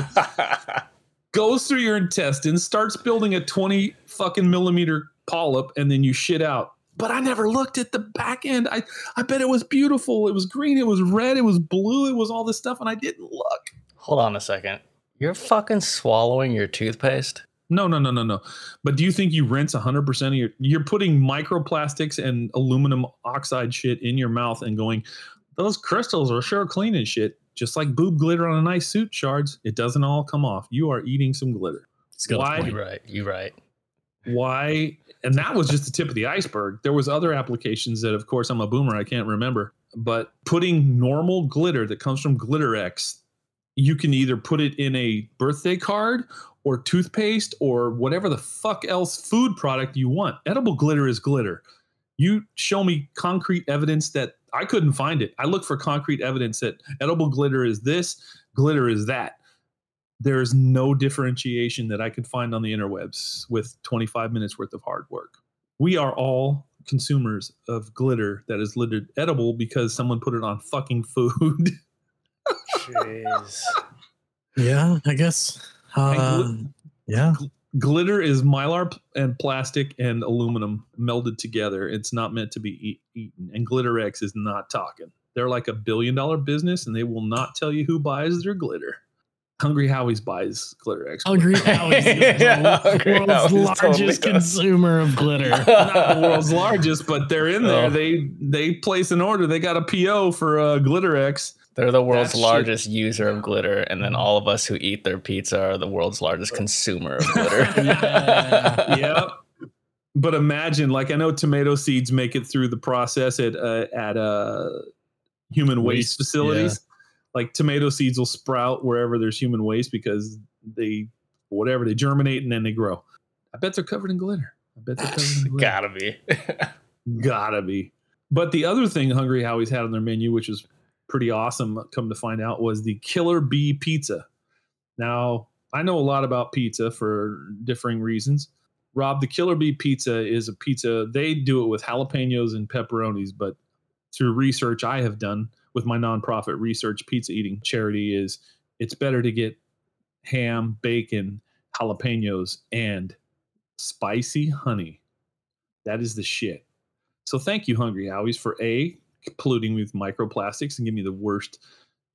Speaker 2: goes through your intestines, starts building a 20 fucking millimeter polyp, and then you shit out but I never looked at the back end. I, I bet it was beautiful. It was green, it was red, it was blue, it was all this stuff, and I didn't look.
Speaker 3: Hold on a second. You're fucking swallowing your toothpaste?
Speaker 2: No, no, no, no, no. But do you think you rinse 100% of your you're putting microplastics and aluminum oxide shit in your mouth and going, those crystals are sure clean and shit. Just like boob glitter on a nice suit shards, it doesn't all come off. You are eating some glitter.
Speaker 3: Why? You're right. You're right.
Speaker 2: Why and that was just the tip of the iceberg. There was other applications that, of course, I'm a boomer, I can't remember. But putting normal glitter that comes from Glitterex, you can either put it in a birthday card or toothpaste or whatever the fuck else food product you want. Edible glitter is glitter. You show me concrete evidence that I couldn't find it. I look for concrete evidence that edible glitter is this, glitter is that there is no differentiation that I could find on the interwebs with 25 minutes worth of hard work. We are all consumers of glitter that is littered edible because someone put it on fucking food.
Speaker 1: Jeez. Yeah, I guess. Uh, gl- yeah. Gl-
Speaker 2: glitter is mylar and plastic and aluminum melded together. It's not meant to be eat- eaten. And Glitterex is not talking. They're like a billion dollar business and they will not tell you who buys their glitter. Hungry Howie's buys Glitterex.
Speaker 1: Hungry Howie's is
Speaker 3: Yeah,
Speaker 1: the world's
Speaker 3: Howie's
Speaker 1: largest
Speaker 3: totally
Speaker 1: consumer of glitter.
Speaker 2: Not the world's largest, but they're in there.
Speaker 3: Oh.
Speaker 2: They they place an order. They got a PO for uh, Glitterex.
Speaker 3: They're the world's
Speaker 2: That shit-
Speaker 3: largest user of glitter, and then all of us who eat their pizza are the world's largest consumer of glitter.
Speaker 1: Yeah.
Speaker 2: yep. But imagine, like I know tomato seeds make it through the process at uh, at uh, human waste,
Speaker 1: Waste,
Speaker 2: facilities. Like tomato seeds will sprout wherever there's human waste because they whatever they germinate and then they grow. I bet they're covered in glitter. I bet they're covered in glitter.
Speaker 3: Gotta be.
Speaker 2: Gotta be. But the other thing Hungry Howie's had on their menu, which was pretty awesome, come to find out, was the Killer Bee Pizza. Now, I know a lot about pizza for differing reasons. Rob, the Killer Bee Pizza is a pizza. They do it with jalapenos and pepperonis, but through research I have done with my nonprofit research pizza eating charity, is it's better to get ham, bacon, jalapenos, and spicy honey. That is the shit. So thank you, Hungry Howie's, for A, polluting me with microplastics and giving me the worst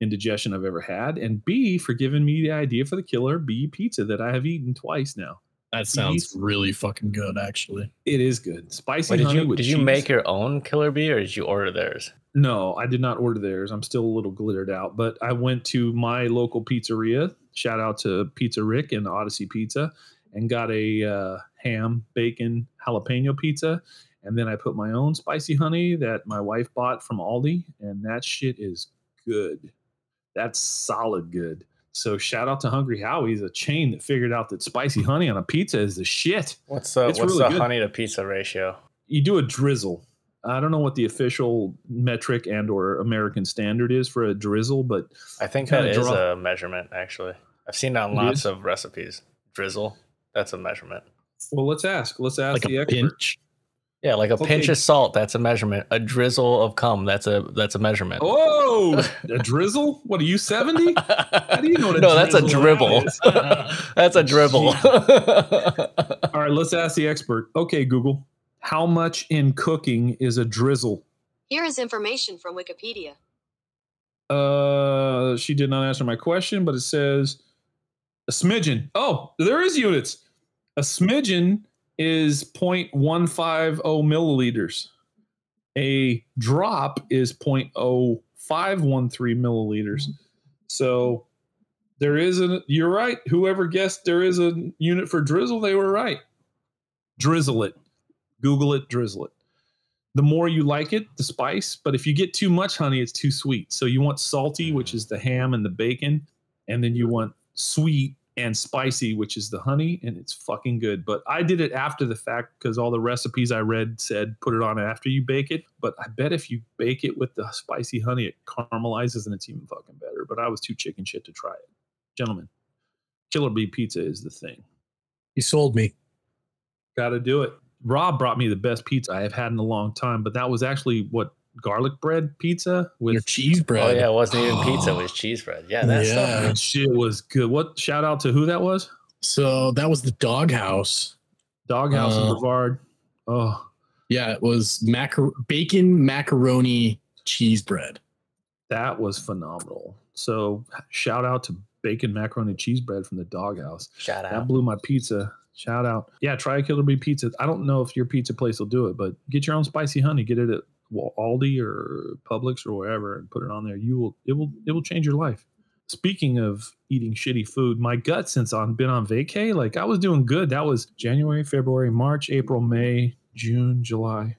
Speaker 2: indigestion I've ever had, and B, for giving me the idea for the killer B pizza that I have eaten twice now.
Speaker 1: That sounds really fucking good, actually.
Speaker 2: It is good. Spicy
Speaker 3: Wait, did
Speaker 2: honey
Speaker 3: you
Speaker 2: with
Speaker 3: did you make your own killer bee or did you order theirs?
Speaker 2: No, I did not order theirs. I'm still a little glittered out, but I went to my local pizzeria. Shout out to Pizza Rick and Odyssey Pizza, and got a uh, ham, bacon, jalapeno pizza. And then I put my own spicy honey that my wife bought from Aldi, and that shit is good. That's solid good. So shout out to Hungry Howie's, a chain that figured out that spicy honey on a pizza is the shit.
Speaker 3: What's the
Speaker 2: It's
Speaker 3: what's
Speaker 2: really
Speaker 3: the
Speaker 2: good.
Speaker 3: honey to pizza ratio?
Speaker 2: you do a drizzle. I don't know what the official metric and or American standard is for a drizzle, but
Speaker 3: I think that is
Speaker 2: draw-
Speaker 3: a measurement actually. I've seen it on lots of recipes. Drizzle, that's a measurement.
Speaker 2: well, let's ask. Let's ask
Speaker 1: Like
Speaker 2: the
Speaker 1: a
Speaker 2: expert.
Speaker 1: pinch.
Speaker 3: Yeah, like a
Speaker 2: Okay.
Speaker 3: pinch of salt, that's a measurement. A drizzle of cum, that's a that's a measurement.
Speaker 2: Oh, a drizzle? What are you seventy? How do you know what a
Speaker 3: no, that's a dribble.
Speaker 2: is?
Speaker 3: that's a dribble.
Speaker 2: All right, let's ask the expert. Okay, Google, how much in cooking is a drizzle?
Speaker 4: Here is information from Wikipedia.
Speaker 2: Uh, she did not answer my question, but it says a smidgen. Oh, there is units. A smidgen is 0.150 milliliters. A drop is 0.0513 milliliters. So there is a, you're right. Whoever guessed there is a unit for drizzle, they were right. Drizzle it. Google it, drizzle it the more you like it, the spice. But if you get too much honey, it's too sweet. So you want salty, which is the ham and the bacon, and then you want sweet and spicy, which is the honey, and it's fucking good. But I did it after the fact because all the recipes I read said put it on after you bake it. But I bet if you bake it with the spicy honey, it caramelizes and it's even fucking better. But I was too chicken shit to try it. Gentlemen, Killer Bee Pizza is the thing.
Speaker 1: You sold me.
Speaker 2: Got to do it. Rob brought me the best pizza I have had in a long time, but that was actually what garlic bread pizza with
Speaker 1: Your
Speaker 2: with
Speaker 1: cheese bread.
Speaker 3: oh yeah, it wasn't even pizza, it was cheese bread. Yeah, that
Speaker 1: Yeah.
Speaker 3: stuff.
Speaker 2: that shit was good. What shout out to who that was?
Speaker 1: So that was the doghouse.
Speaker 2: Doghouse and
Speaker 1: Uh,
Speaker 2: Brevard. Oh,
Speaker 1: Yeah, it was macar- bacon macaroni cheese bread.
Speaker 2: that was phenomenal. So shout out to bacon macaroni cheese bread from the Doghouse.
Speaker 3: Shout out.
Speaker 2: That blew my pizza. Shout out. Yeah, try a Killer Bee pizza. I don't know if your pizza place will do it, but get your own spicy honey. Get it at Wa- Aldi or Publix or wherever and put it on there. You will it will it will change your life. Speaking of eating shitty food, my gut since I've been on vacay, like I was doing good. That was January, February, March, April, May, June, July,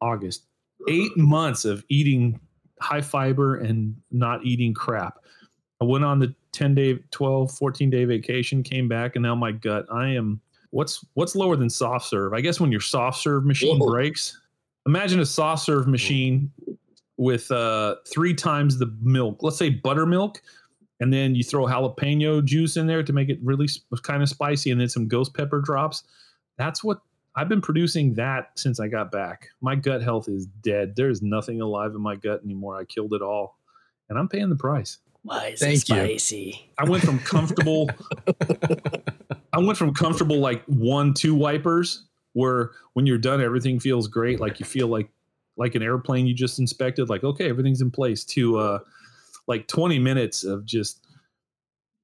Speaker 2: August. Eight months of eating high fiber and not eating crap. I went on the 10 day, 12, 14 day vacation, came back, and now my gut, I am what's what's lower than soft serve? I guess when your soft serve machine
Speaker 1: Whoa.
Speaker 2: breaks, imagine a soft serve machine with uh three times the milk, let's say buttermilk, and then you throw jalapeno juice in there to make it really kind of spicy, and then some ghost pepper drops. That's what I've been producing that since I got back. My gut health is dead. There's nothing alive in my gut anymore. I killed it all. And I'm paying the price.
Speaker 3: Why is
Speaker 1: Thank
Speaker 3: it
Speaker 1: you.
Speaker 3: spicy?
Speaker 2: I went from comfortable I went from comfortable like one, two wipers where when you're done everything feels great, like you feel like like an airplane you just inspected, like okay, everything's in place to uh like 20 minutes of just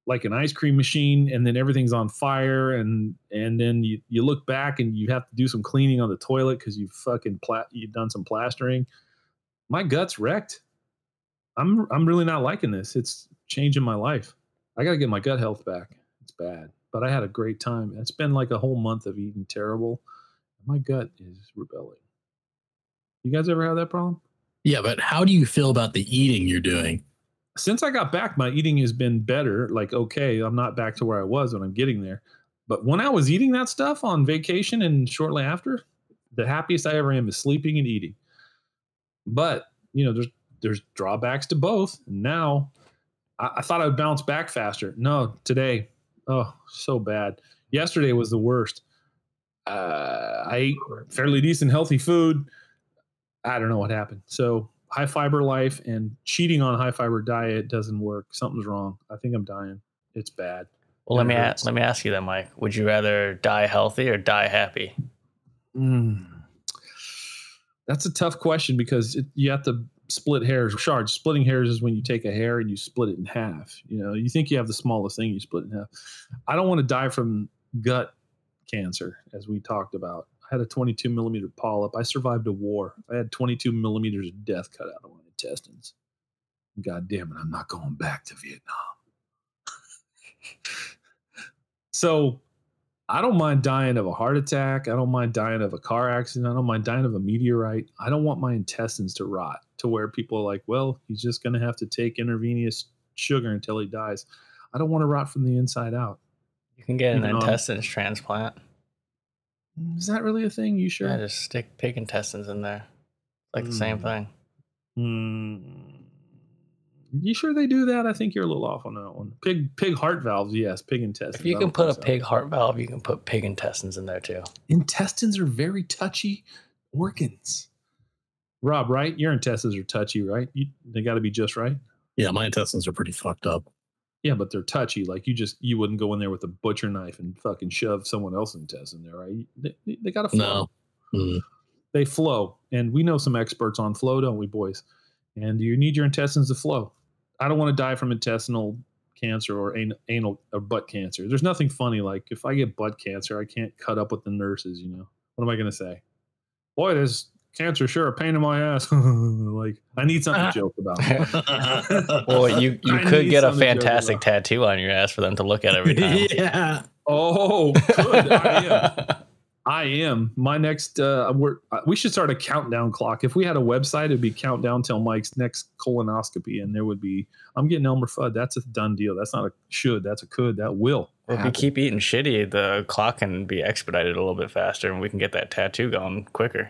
Speaker 2: like an ice cream machine and then everything's on fire and and then you, you look back and you have to do some cleaning on the toilet because you've fucking pla- you've done some plastering. My gut's wrecked. I'm i'm really not liking this. It's changing my life. I gotta get my gut health back. It's bad. But i had a great time. It's been like a whole month of eating terrible my gut is rebelling you guys ever have that problem
Speaker 1: Yeah, but how do you feel about the eating you're doing?
Speaker 2: since I got back, my eating has been better. Like, okay, I'm not back to where I was when I'm getting there. But when I was eating that stuff on vacation and shortly after, the happiest I ever am is sleeping and eating. But you know, there's there's drawbacks to both. Now, I, I thought I would bounce back faster. No, today, oh, so bad. Yesterday was the worst. Uh, I ate fairly decent, healthy food. I don't know what happened. So high fiber life and cheating on high fiber diet doesn't work. Something's wrong. I think I'm dying. It's bad.
Speaker 3: Well, let
Speaker 2: It
Speaker 3: me
Speaker 2: hurts.
Speaker 3: ask, let me ask you then, Mike. Would you rather die healthy or die happy?
Speaker 2: Mm. That's a tough question because it, you have to split hairs. Shards, splitting hairs is when you take a hair and you split it in half. You know, you think you have the smallest thing, you split it in half. I don't want to die from gut cancer, as we talked about. I had a 22 millimeter polyp. I survived a war. I had 22 millimeters of death cut out of my intestines. God damn it, I'm not going back to Vietnam. so I don't mind dying of a heart attack. I don't mind dying of a car accident. I don't mind dying of a meteorite. I don't want my intestines to rot to where people are like, well, he's just going to have to take intravenous sugar until he dies. I don't want to rot from the inside out.
Speaker 3: You can get an
Speaker 2: Even on-
Speaker 3: intestines transplant.
Speaker 2: Is that really a thing? You sure?
Speaker 3: I just stick pig intestines in there. Like the same
Speaker 2: Mm.
Speaker 3: thing.
Speaker 2: Hmm. You sure they do that? I think you're a little off on that one. Pig pig heart valves, yes. Pig intestines.
Speaker 3: If you can put a
Speaker 2: so.
Speaker 3: pig heart valve, you can put pig intestines in there too.
Speaker 2: intestines are very touchy organs. Rob, right? Your intestines are touchy, right? You, they got to be just right.
Speaker 1: Yeah, my intestines are pretty fucked up.
Speaker 2: Yeah, but they're touchy. Like you just you wouldn't go in there with a butcher knife and fucking shove someone else's intestine there, right? They, they got to flow.
Speaker 1: No. Mm.
Speaker 2: They flow, and we know some experts on flow, don't we, boys? And you need your intestines to flow. I don't want to die from intestinal cancer or an- anal or butt cancer. There's nothing funny like if I get butt cancer, I can't cut up with the nurses. You know what am I going to say? Boy, this cancer sure a pain in my ass. like I need something to joke about.
Speaker 3: Well, you you
Speaker 2: I
Speaker 3: could get a
Speaker 2: something to joke
Speaker 3: fantastic tattoo on your ass for them to look at every time.
Speaker 1: yeah.
Speaker 2: Oh, good. I am. I am. My next, uh, we're, uh, we should start a countdown clock. If we had a website, it'd be countdown till Mike's next colonoscopy, and there would be, I'm getting Elmer Fudd. That's a done deal. That's not a should. That's a could. That will.
Speaker 3: Well, if you keep eating shitty, the clock can be expedited a little bit faster, and we can get that tattoo going quicker.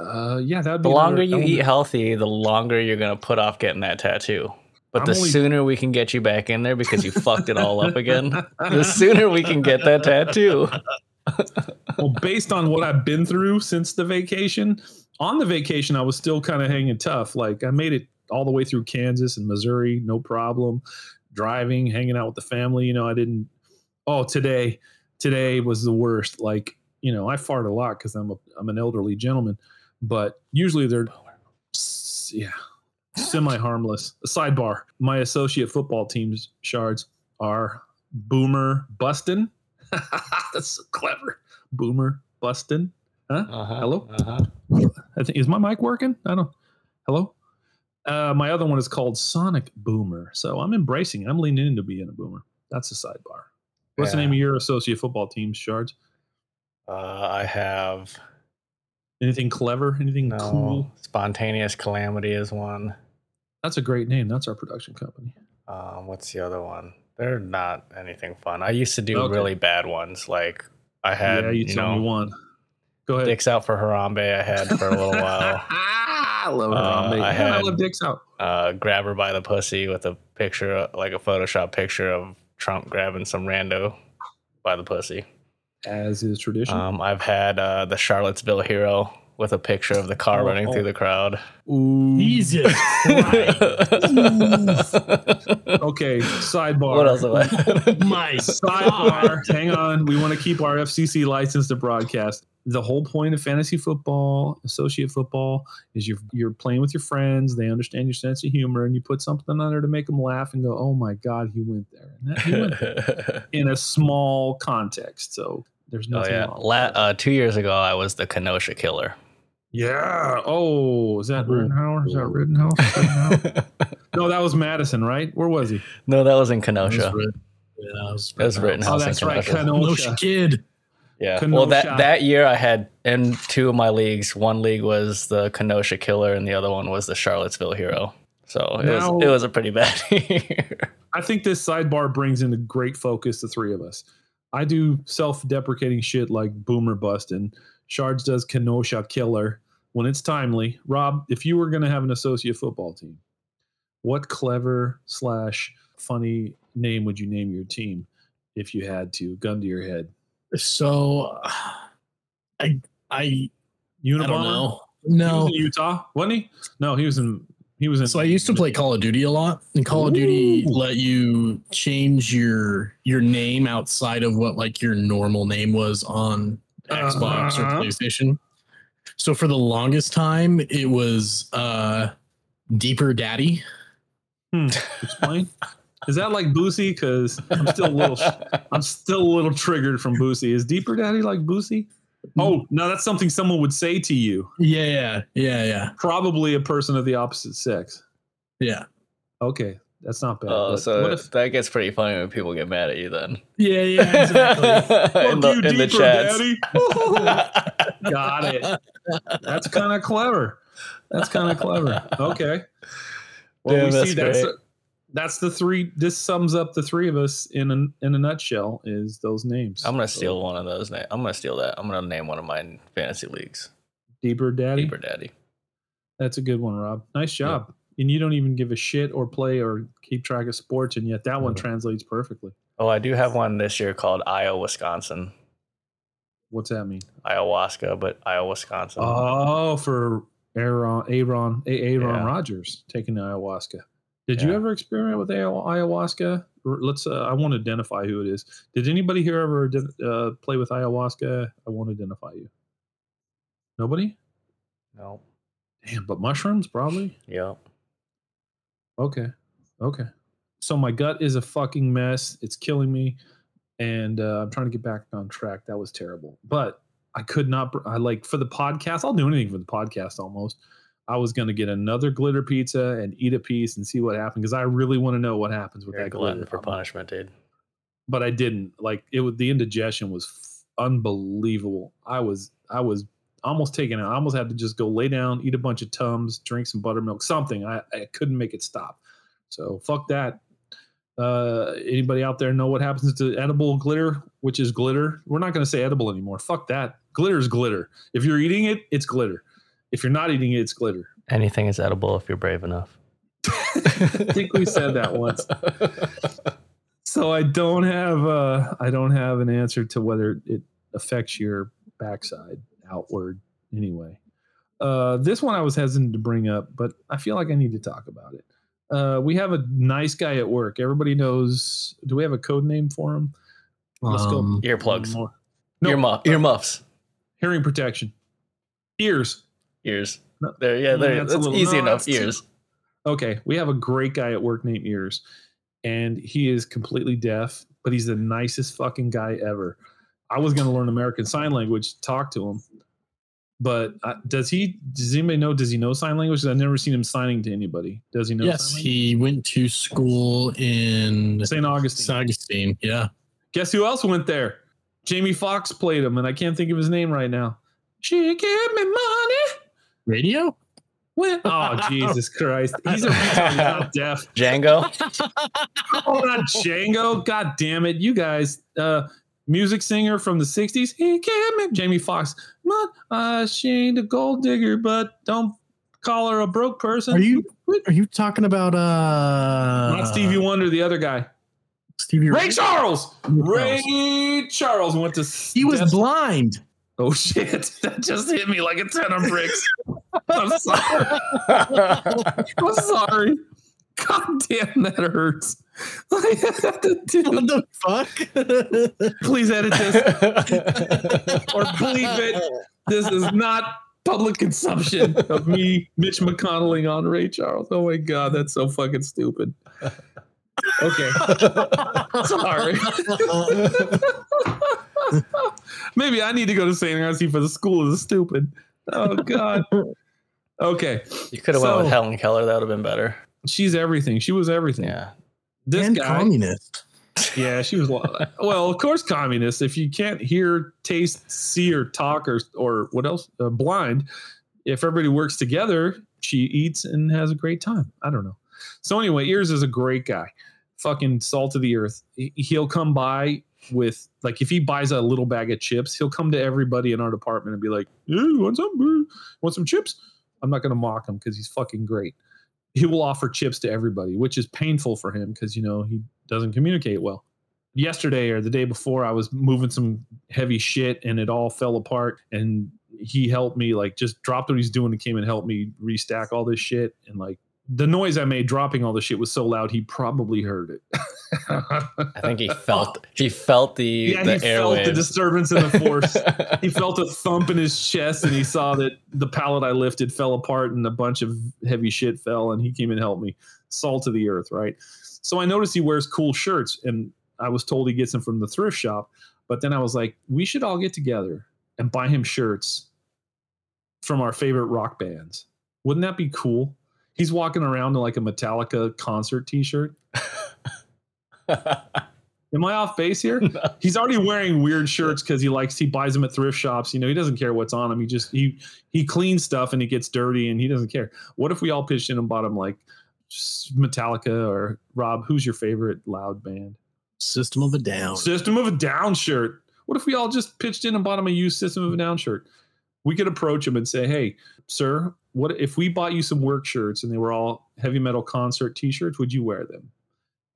Speaker 2: Uh, yeah, that'd be
Speaker 3: The longer you
Speaker 2: element.
Speaker 3: eat healthy, the longer you're gonna put off getting that tattoo. But
Speaker 2: I'm
Speaker 3: the
Speaker 2: only-
Speaker 3: sooner we can get you back in there because you fucked it all up again, the sooner we can get that tattoo.
Speaker 2: well, based on what I've been through since the vacation, on the vacation, I was still kind of hanging tough. Like I made it all the way through Kansas and Missouri, no problem. Driving, hanging out with the family. You know, I didn't. Oh, today, today was the worst. Like, you know, I fart a lot because I'm a I'm an elderly gentleman, but usually they're, yeah, semi harmless. Sidebar: My associate football teams shards are Boomer Bustin. That's so clever. Boomer Bustin. Huh?
Speaker 3: Uh-huh,
Speaker 2: Hello?
Speaker 3: Uh-huh.
Speaker 2: I think is my mic working? I don't. Hello. Uh, my other one is called Sonic Boomer. So I'm embracing. it. I'm leaning into being a boomer. That's a sidebar. What's the name of your associate football team, Shards?
Speaker 3: Uh, I have
Speaker 2: Anything clever? Anything
Speaker 3: no
Speaker 2: cool?
Speaker 3: spontaneous calamity is one.
Speaker 2: That's a great name. That's our production company.
Speaker 3: Um, what's the other one? They're not anything fun. I used to do
Speaker 2: Okay.
Speaker 3: really bad ones. Like I had,
Speaker 2: yeah, you,
Speaker 3: you,
Speaker 2: told me
Speaker 3: know,
Speaker 2: one. Go ahead.
Speaker 3: dicks out for Harambe. I had for a little while.
Speaker 2: I love
Speaker 3: Uh,
Speaker 2: Harambe.
Speaker 3: I
Speaker 2: Man, I
Speaker 3: had-
Speaker 2: love dicks out.
Speaker 3: uh, grab her by the pussy with a picture, like a Photoshop picture of Trump grabbing some rando by the pussy.
Speaker 2: As is tradition.
Speaker 3: Um, I've had uh, the Charlottesville hero with a picture of the car
Speaker 2: Oh,
Speaker 3: running
Speaker 2: oh.
Speaker 3: through the crowd.
Speaker 2: Ooh.
Speaker 1: Jesus Christ.
Speaker 2: Okay, sidebar.
Speaker 3: what else have I?
Speaker 1: My
Speaker 2: Sidebar. Hang on. We want to keep our FCC license to broadcast. The whole point of fantasy football, associate football, is you're you're playing with your friends. They understand your sense of humor, and you put something on there to make them laugh and go, "Oh my god, he went there!" And that, he went there in a small context. So there's
Speaker 3: oh
Speaker 2: nothing
Speaker 3: yeah,
Speaker 2: wrong.
Speaker 3: La- uh, two years ago I was the Kenosha killer.
Speaker 2: Yeah. Oh, is that
Speaker 1: Ooh.
Speaker 2: Rittenhouse? Is that Rittenhouse? Rittenhouse? no, that was Madison, right? Where was he?
Speaker 3: no, that was in
Speaker 1: That was
Speaker 3: Kenosha.
Speaker 1: yeah, that was
Speaker 3: That was written
Speaker 2: Oh, that's right.
Speaker 3: Kenosha.
Speaker 2: Kenosha.
Speaker 1: Kenosha kid.
Speaker 3: Yeah.
Speaker 2: Kenosha.
Speaker 3: Well, that that year I had in two of my leagues. One league was the Kenosha Killer, and the other one was the Charlottesville Hero. So it
Speaker 2: Now-
Speaker 3: was it was a pretty bad year.
Speaker 2: I think this sidebar brings into great focus the three of us. I do self-deprecating shit like boomer busting. Shards does Kenosha killer when it's timely. Rob, if you were going to have an associate football team, what clever slash funny name would you name your team if you had to? Gun to your head.
Speaker 1: So I I
Speaker 2: Unabomber?
Speaker 1: I don't know.
Speaker 2: He
Speaker 1: No.
Speaker 2: was in Utah, wasn't he? No, he was in. He was in.
Speaker 1: So I used to play Call of Duty a lot, and Call of Duty let you change your your name outside of what like your normal name was on Xbox
Speaker 2: Uh-huh.
Speaker 1: or PlayStation. So for the longest time, it was uh Deeper Daddy.
Speaker 2: Hmm, explain. Is that like Boosie? Because I'm still a little. I'm still a little triggered from Boosie. Is Deeper Daddy like Boosie? Oh no, that's something someone would say to you.
Speaker 1: Yeah, yeah, yeah, yeah.
Speaker 2: Probably a person of the opposite sex.
Speaker 1: yeah,
Speaker 2: Okay, that's not bad.
Speaker 3: Oh,
Speaker 2: but
Speaker 3: so
Speaker 2: what if
Speaker 3: that gets pretty funny when people get mad at you then.
Speaker 1: yeah, yeah. Exactly.
Speaker 3: in the,
Speaker 2: you,
Speaker 3: in the chats.
Speaker 2: Got it. That's kind of clever. That's kind of clever. Okay. Well,
Speaker 3: Damn,
Speaker 2: we
Speaker 3: that's
Speaker 2: see that's
Speaker 3: great.
Speaker 2: that's the three. This sums up the three of us in a in a nutshell. Is those names?
Speaker 3: I'm gonna
Speaker 2: So,
Speaker 3: steal one of those. Na- I'm gonna steal that. I'm gonna name one of my fantasy leagues.
Speaker 2: Deeper Daddy.
Speaker 3: Deeper Daddy.
Speaker 2: That's a good one, Rob. Nice job. And you don't even give a shit or play or keep track of sports, and yet that one translates perfectly.
Speaker 3: Oh, I do have one this year called Iowa, Wisconsin.
Speaker 2: What's that mean?
Speaker 3: Ayahuasca, but Iowa, Wisconsin.
Speaker 2: Oh, for Aaron, Aaron, Aaron
Speaker 3: Yeah.
Speaker 2: Rodgers taking the ayahuasca. Did you ever experiment with ayahuasca? Let's. Uh, I want to identify who it is. Did anybody here ever uh, play with ayahuasca? I want to identify you. Nobody.
Speaker 3: no.
Speaker 2: Damn, but mushrooms probably.
Speaker 3: Yep.
Speaker 2: Okay. Okay. So my gut is a fucking mess. It's killing me. And uh, I'm trying to get back on track. That was terrible. But I could not, I like for the podcast, I'll do anything for the podcast almost. I was going to get another glitter pizza and eat a piece and see what happened because I really want to know what happens with
Speaker 3: You're
Speaker 2: that
Speaker 3: glutton
Speaker 2: glitter.
Speaker 3: for punishment, dude.
Speaker 2: But I didn't. Like it was the indigestion was f- unbelievable. I was, I was almost taken out. I almost had to just go lay down, eat a bunch of Tums, drink some buttermilk, something. I, I couldn't make it stop. So fuck that. Uh, anybody out there know what happens to edible glitter, which is glitter? We're not going to say edible anymore. Fuck that. Glitter is glitter. If you're eating it, it's glitter. If you're not eating it, it's glitter.
Speaker 3: Anything is edible if you're brave enough.
Speaker 2: I think we said that once. So I don't have uh I don't have an answer to whether it affects your backside outward anyway. Uh this one I was hesitant to bring up, but I feel like I need to talk about it. Uh we have a nice guy at work. Everybody knows do we have a code name for him? Let's go.
Speaker 1: Um,
Speaker 3: Earplugs.
Speaker 2: More. No,
Speaker 3: Earmuff. Earmuffs.
Speaker 2: hearing protection. Ears.
Speaker 3: Ears.
Speaker 2: No,
Speaker 3: There, yeah, there.
Speaker 2: that's
Speaker 3: That's,
Speaker 2: little-
Speaker 3: easy
Speaker 2: no,
Speaker 3: enough.
Speaker 2: that's too-
Speaker 3: Ears.
Speaker 2: Okay, we have a great guy at work named Ears, and he is completely deaf, but he's the nicest fucking guy ever. I was going to learn American Sign Language talk to him, but uh, does he? Does anybody know? Does he know sign language? 'Cause I've never seen him signing to anybody. Does he know?
Speaker 1: yes,
Speaker 2: sign
Speaker 1: he went to school in?
Speaker 2: St. Augustine.
Speaker 1: St. Augustine. Yeah.
Speaker 2: Guess who else went there? Jamie Foxx played him, and I can't think of his name right now. She gave me money.
Speaker 1: Radio?
Speaker 2: When, oh Jesus Christ! He's a retard. Not deaf.
Speaker 3: Django.
Speaker 2: oh, not Django. God damn it. You guys, uh, music singer from the 60s. He can't make Jamie Foxx. She ain't a gold digger, but don't call her a broke person.
Speaker 1: Are you are you talking about uh
Speaker 2: Not Stevie Wonder, the other guy.
Speaker 1: Stevie
Speaker 2: Ray Charles.
Speaker 1: Ray
Speaker 2: Ray Charles went to.
Speaker 1: He was
Speaker 2: Death-
Speaker 1: blind.
Speaker 2: Oh shit! That just hit me like a ton of bricks. I'm sorry. I'm sorry. God damn, that hurts. I have to do-
Speaker 1: What the fuck?
Speaker 2: Please edit this or bleep it. This is not public consumption of me, Mitch McConnelling on Ray Charles. Oh my god, that's so fucking stupid. Okay, sorry. Maybe I need to go to St. Anthony for the school is stupid. Oh god. Okay,
Speaker 3: you could have went with Helen Keller. That would have been better.
Speaker 2: She's everything. She was everything.
Speaker 3: Yeah.
Speaker 2: This
Speaker 1: and
Speaker 2: guy,
Speaker 1: communist.
Speaker 2: Yeah, she was. well, of course, communist. If you can't hear, taste, see, or talk, or or what else, uh, blind. If everybody works together, she eats and has a great time. I don't know. So anyway, Ears is a great guy. Fucking salt of the earth. He- He'll come by with like if he buys a little bag of chips, he'll come to everybody in our department and be like, "Hey, want some? Want some chips?" I'm not going to mock him because he's fucking great. He will offer chips to everybody, which is painful for him because you know he doesn't communicate well. Yesterday or the day before, I was moving some heavy shit and it all fell apart. And he helped me, like, just dropped what he's doing and came and helped me restack all this shit. And like the noise I made dropping all the shit was so loud, he probably heard it.
Speaker 3: I think he felt he felt the
Speaker 2: yeah,
Speaker 3: the
Speaker 2: he felt the disturbance in the force. he felt a thump in his chest and he saw that the pallet I lifted fell apart and a bunch of heavy shit fell and he came and helped me. Salt of the earth, right? So I noticed he wears cool shirts and I was told he gets them from the thrift shop. But then I was like, we should all get together and buy him shirts from our favorite rock bands. Wouldn't that be cool? He's walking around in like a Metallica concert t-shirt. Am I off base here? He's already wearing weird shirts because he likes he buys them at thrift shops. You know, he doesn't care what's on them. He just he he cleans stuff and it gets dirty and he doesn't care. What if we all pitched in and bought him like Metallica or Rob? Who's your favorite loud band?
Speaker 1: System of a Down.
Speaker 2: System of a Down shirt. What if we all just pitched in and bought him a used System of a Down shirt? We could approach him and say, "Hey, sir, what if we bought you some work shirts and they were all heavy metal concert T-shirts? Would you wear them?"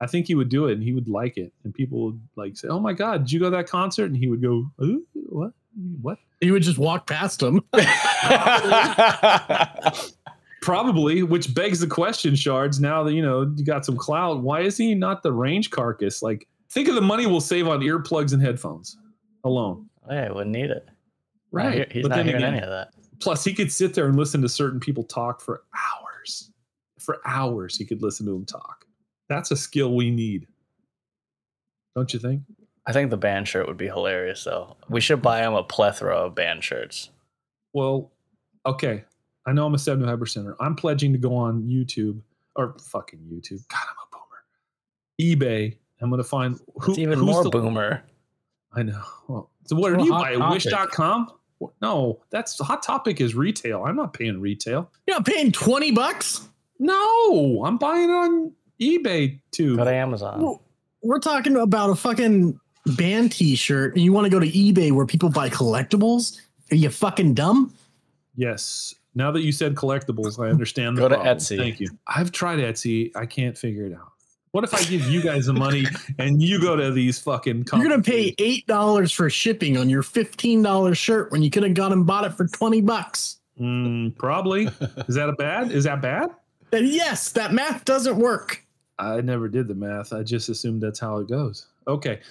Speaker 2: I think he would do it and he would like it, and people would like say, "Oh my God, did you go to that concert?" And he would go, "What? What?"
Speaker 1: He would just walk past him.
Speaker 2: Probably, which begs the question, Shards. Now that you know you got some clout, why is he not the range carcass? Like, think of the money we'll save on earplugs and headphones alone.
Speaker 3: I wouldn't need it.
Speaker 2: Right.
Speaker 3: hear- he's
Speaker 2: But
Speaker 3: not
Speaker 2: then
Speaker 3: hearing
Speaker 2: again-
Speaker 3: any of that.
Speaker 2: Plus, he could sit there and listen to certain people talk for hours. For hours, he could listen to them talk. That's a skill we need. Don't you think?
Speaker 3: I think the band shirt would be hilarious, though. We should buy him a plethora of band shirts.
Speaker 2: Well, okay. I know I'm a 75 percenter. I'm pledging to go on YouTube or fucking YouTube. God, I'm a boomer. eBay. I'm going to find who,
Speaker 3: It's even
Speaker 2: who's
Speaker 3: more
Speaker 2: the-
Speaker 3: boomer.
Speaker 2: I know. Well, so what
Speaker 1: Well,
Speaker 2: you?
Speaker 1: Topic.
Speaker 2: Wish.com? No, that's Hot Topic is retail. I'm not paying retail.
Speaker 1: You're not paying 20 bucks?
Speaker 2: No, I'm buying it on eBay too.
Speaker 3: Go to Amazon.
Speaker 1: Well, We're talking about a fucking band t shirt and you want to go to eBay where people buy collectibles? Are you fucking dumb?
Speaker 2: Yes. Now that you said collectibles, I understand. The
Speaker 3: Go to
Speaker 2: problem.
Speaker 3: Etsy.
Speaker 2: Thank you. I've tried Etsy. I can't figure it out. What if I give you guys the money and you go to these fucking?
Speaker 1: You're going to pay $8 for shipping on your $15 shirt when you could have gone and bought it for 20 bucks.
Speaker 2: Mm, probably. Is that a bad? Is that bad?
Speaker 1: And yes, that math doesn't work.
Speaker 2: I never did the math. I just assumed that's how it goes. Okay,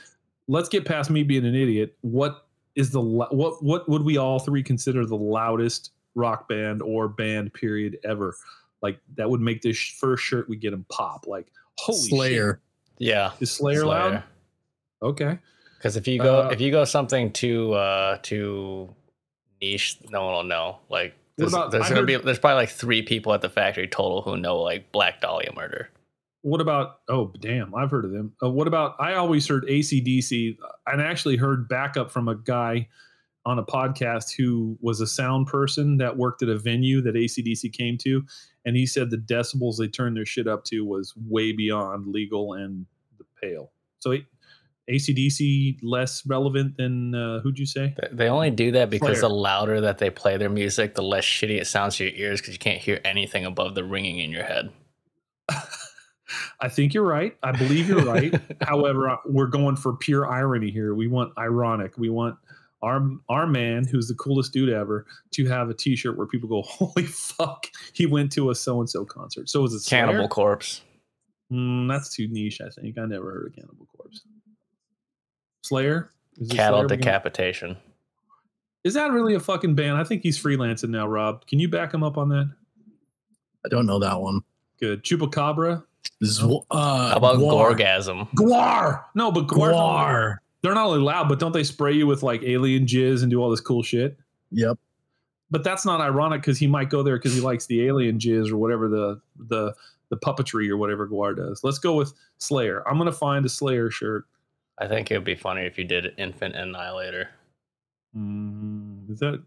Speaker 2: let's get past me being an idiot. What is the what? What would we all three consider the loudest rock band or band period ever? Like that would make this first shirt we get him pop. Like holy
Speaker 1: Slayer.
Speaker 3: Yeah.
Speaker 2: Is Slayer, loud? Okay.
Speaker 3: Because if you go
Speaker 2: Uh,
Speaker 3: if you go something too uh too niche, no one will know. Like there's,
Speaker 2: about-
Speaker 3: there's gonna
Speaker 2: heard-
Speaker 3: be there's probably like three people at the factory total who know like Black Dahlia murder.
Speaker 2: What about? Oh, damn! I've heard of them. Uh, what about? I always heard ACDC, and actually heard backup from a guy on a podcast who was a sound person that worked at a venue that ACDC came to, and he said the decibels they turned their shit up to was way beyond legal and the pale. So A- ACDC less relevant than uh, who'd you say?
Speaker 3: They- only do that because the louder that they play their music, the less shitty it sounds to your ears because you can't hear anything above the ringing in your head.
Speaker 2: I think you're right. I believe you're right. However, we're going for pure irony here. We want ironic. We want our our man, who's the coolest dude ever, to have a T-shirt where people go, "Holy fuck, he went to a so and so concert." So was it Slayer?
Speaker 3: Cannibal Corpse.
Speaker 2: Mm, that's too niche. I think I never heard of Cannibal Corpse. Slayer. Is
Speaker 3: Cattle
Speaker 2: Slayer?
Speaker 3: decapitation.
Speaker 2: Is that really a fucking band? I think he's freelancing now. Rob, can you back him up on that?
Speaker 1: I don't know that one.
Speaker 2: Good. Chupacabra.
Speaker 1: This is uh,
Speaker 3: How about
Speaker 1: Gwar.
Speaker 3: Gorgasm?
Speaker 2: Gwar. No, but Gwar's not only-
Speaker 1: Gwar.
Speaker 2: They're not only loud, but don't they spray you with like alien jizz and do all this cool shit?
Speaker 1: Yep.
Speaker 2: But that's not ironic because he might go there because he likes the alien jizz or whatever the the the puppetry or whatever Gwar does. Let's go with Slayer. I'm gonna find a Slayer shirt.
Speaker 3: I think it would be funny if you did Infant Annihilator.
Speaker 2: Mm, is that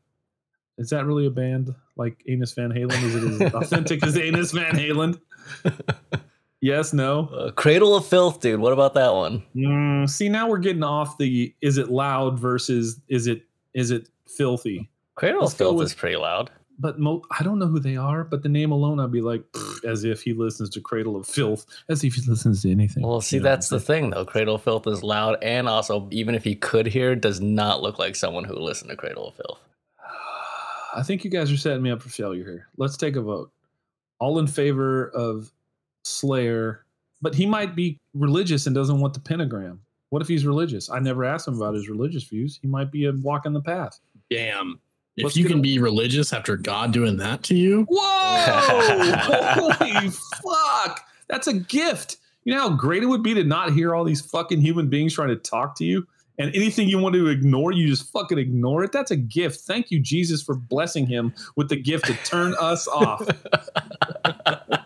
Speaker 2: is that really a band like Anus Van Halen? Is it as authentic as Anus Van Halen? yes, no.
Speaker 3: Uh, Cradle of Filth, dude. What about that one?
Speaker 2: Mm, see, now we're getting off the is it loud versus is it is it filthy?
Speaker 3: Cradle
Speaker 2: Let's
Speaker 3: of Filth
Speaker 2: with-
Speaker 3: is pretty loud.
Speaker 2: But mo- I don't know who they are. But the name alone, I'd be like, as if he listens to Cradle of Filth, as if he listens to anything.
Speaker 3: Well, see,
Speaker 2: You know?
Speaker 3: that's the thing, though. Cradle of Filth is loud, and also, even if he could hear, does not look like someone who listened to Cradle of Filth.
Speaker 2: I think you guys are setting me up for failure here. Let's take a vote. All in favor of Slayer, but he might be religious and doesn't want the pentagram. What if he's religious? I never asked him about his religious views. He might be a walk in the path.
Speaker 1: Damn. If
Speaker 2: Let's
Speaker 1: you can
Speaker 2: a-
Speaker 1: be religious after God doing that to you,
Speaker 2: Whoa! Holy fuck! That's a gift. You know how great it would be to not hear all these fucking human beings trying to talk to you? And anything you want to ignore, you just fucking ignore it. That's a gift. Thank you, Jesus, for blessing him with the gift to turn us off.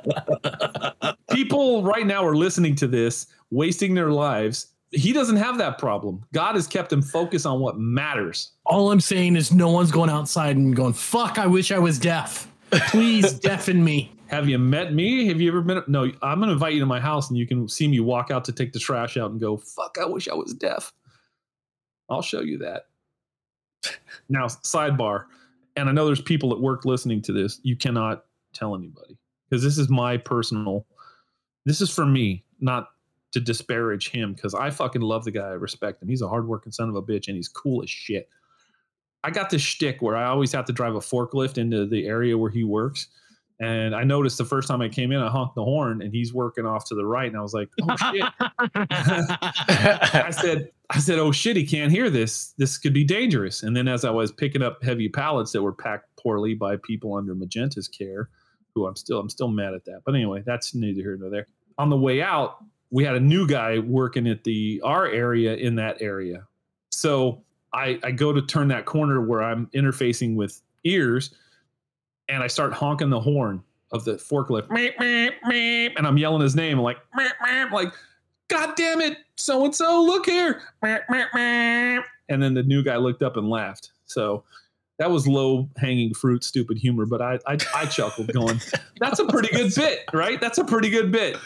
Speaker 2: People right now are listening to this, wasting their lives. He doesn't have that problem. God has kept him focused on what matters.
Speaker 1: all I'm saying is no one's going outside and going, fuck, I wish I was deaf. Please deafen me.
Speaker 2: Have you met me? Have you ever been? No, I'm going to invite you to my house and you can see me walk out to take the trash out and go, fuck, I wish I was deaf. I'll show you that. now, sidebar. And I know there's people at work listening to this. You cannot tell anybody because this is my personal, this is for me, not to disparage him because I fucking love the guy. I respect him. He's a hardworking son of a bitch and he's cool as shit. I got this shtick where I always have to drive a forklift into the area where he works. And I noticed the first time I came in, I honked the horn and he's working off to the right. And I was like, oh shit. I said, I said, oh shit, he can't hear this. This could be dangerous. And then as I was picking up heavy pallets that were packed poorly by people under Magenta's care, who I'm still I'm still mad at that. But anyway, that's neither here nor there. On the way out, we had a new guy working at the our area in that area. So I, I go to turn that corner where I'm interfacing with ears, and I start honking the horn of the forklift, meep, meep, meep, and I'm yelling his name, like, meep, meep, like, God damn it, so and so, look here, meep, meep, meep. and then the new guy looked up and laughed. So that was low hanging fruit, stupid humor, but I, I I chuckled, going, "That's a pretty good bit, right? That's a pretty good bit."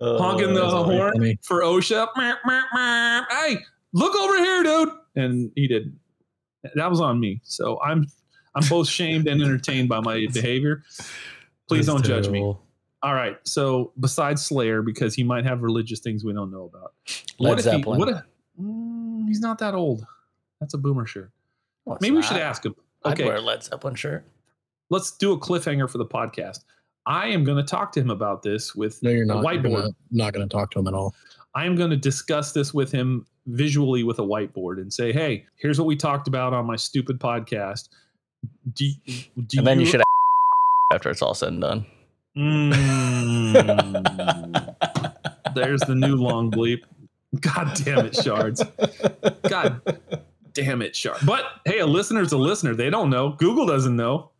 Speaker 2: honking the horn
Speaker 1: funny.
Speaker 2: for OSHA. Meep, meep, meep. Hey, look over here, dude. And he did. That was on me. So I'm I'm both shamed and entertained by my behavior. Please don't judge me. All right. So besides Slayer, because he might have religious things we don't know about.
Speaker 3: Led
Speaker 2: if
Speaker 3: Zeppelin.
Speaker 2: He, what if, mm, he's not that old. That's a boomer shirt.
Speaker 3: What's
Speaker 2: Maybe we should ask him.
Speaker 3: I'd
Speaker 2: Okay,
Speaker 3: wear a Led Zeppelin shirt.
Speaker 2: let's do a cliffhanger for the podcast. I am going to talk to him about this with
Speaker 1: No, you're
Speaker 2: a
Speaker 1: not. You're
Speaker 2: whiteboard.
Speaker 1: gonna, not going to talk to him at all.
Speaker 2: I am going to discuss this with him visually with a whiteboard and say, "Hey, here's what we talked about on my stupid podcast." Do, do
Speaker 3: and then you should after it's all said and done.
Speaker 2: Mm. There's the new long bleep. God damn it, shards. God damn it, shard. But hey, a listener's a listener. They don't know. Google doesn't know.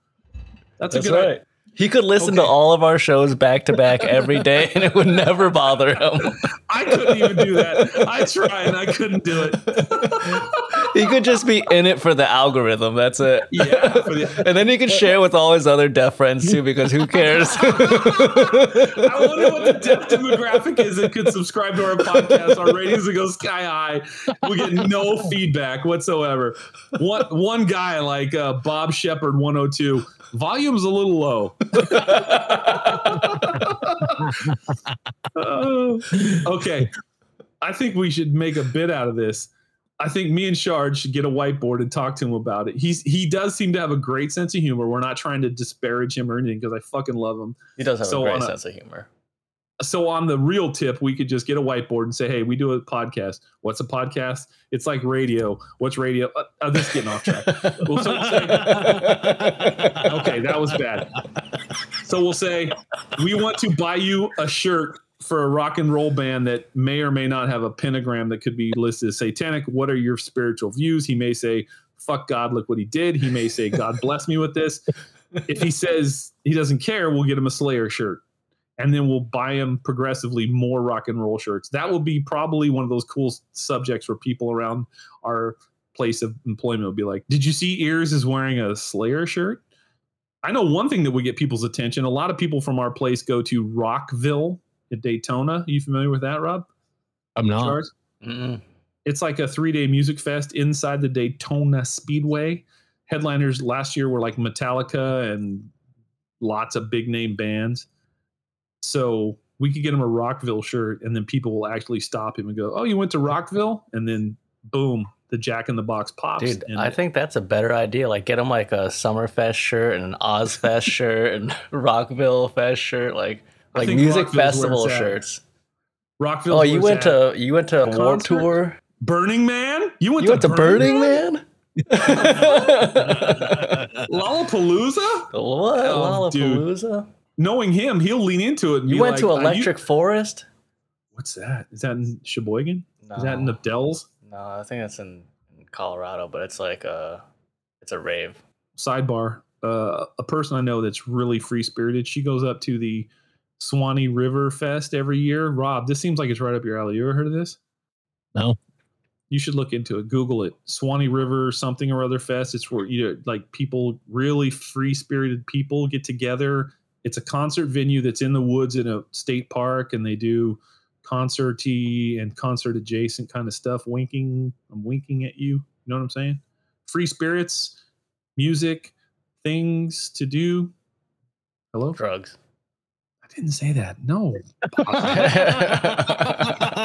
Speaker 2: That's, a good idea.
Speaker 3: He could listen to all of our shows back to back every day, and it would never bother him.
Speaker 2: I couldn't even do that. I tried and I couldn't do it.
Speaker 3: he could just be in it for the algorithm. That's it.
Speaker 2: Yeah. The,
Speaker 3: And then he could share with all his other deaf friends too, because who cares?
Speaker 2: I wonder what the deaf demographic is that could subscribe to our podcast. Our ratings would go sky high. We get no feedback whatsoever. One one guy like uh, Bob Shepard 102, volume's a little low. Oh, okay. I think we should make a bit out of this. I think me and Shard should get a whiteboard and talk to him about it. He's he does seem to have a great sense of humor. We're not trying to disparage him or anything because I fucking love him.
Speaker 3: He does have
Speaker 2: So
Speaker 3: a great
Speaker 2: a-
Speaker 3: sense of humor.
Speaker 2: So on the real tip, we could just get a whiteboard and say, "Hey, we do a podcast. What's a podcast? It's like radio. What's radio? Uh, uh, this is getting off track. Well, so we'll say, okay, that was bad. So we'll say we want to buy you a shirt for a rock and roll band that may or may not have a pentagram that could be listed as satanic. What are your spiritual views? He may say, "Fuck God, look what he did." He may say, "God bless me with this." If he says he doesn't care, we'll get him a Slayer shirt. And then we'll buy him progressively more rock and roll shirts. That will be probably one of those cool subjects where people around our place of employment will be like, Did you see Ears is wearing a Slayer shirt? I know one thing that would get people's attention. A lot of people from our place go to Rockville at Daytona. Are you familiar with that, Rob?
Speaker 1: I'm not.
Speaker 2: Charles? It's like a three day music fest inside the Daytona Speedway. Headliners last year were like Metallica and lots of big name bands. So we could get him a Rockville shirt, and then people will actually stop him and go, "Oh, you went to Rockville?" And then boom, the Jack in the Box pops.
Speaker 3: Dude,
Speaker 2: and
Speaker 3: I think that's a better idea. Like, get him like a Summerfest shirt and an Ozzfest shirt and Rockville Fest shirt, like
Speaker 2: I
Speaker 3: like music
Speaker 2: Rockville's
Speaker 3: festival shirts.
Speaker 2: Rockville.
Speaker 3: Oh, you went to you went to
Speaker 2: A?
Speaker 3: Tour.
Speaker 2: Burning Man. You went
Speaker 3: You went to Burning Man.
Speaker 2: Lollapalooza.
Speaker 3: what
Speaker 2: Oh, dude.
Speaker 3: Lollapalooza?
Speaker 2: Knowing him, he'll lean into it. And
Speaker 3: You went
Speaker 2: like,
Speaker 3: to
Speaker 2: "Are you-
Speaker 3: Electric Forest?
Speaker 2: What's that? Is that in Sheboygan?
Speaker 3: No,
Speaker 2: Is that in the Dells?
Speaker 3: no, I think that's in, in Colorado, but it's like a it's a rave.
Speaker 2: sidebar uh, a person i know that's really free spirited she goes up to the swanee river fest every year. Rob this seems like it's right up your alley. You ever heard of this?
Speaker 1: No.
Speaker 2: you should look into it. Google it. Swanee river something or other fest. It's where you know, like people really free spirited people get together. It's a concert venue that's in the woods in a state park and they do concerty and concert adjacent kind of stuff. Winking i'm winking at you. You know what i'm saying? Free spirits music, things to do. Hello?
Speaker 3: Drugs.
Speaker 2: I didn't say that. No.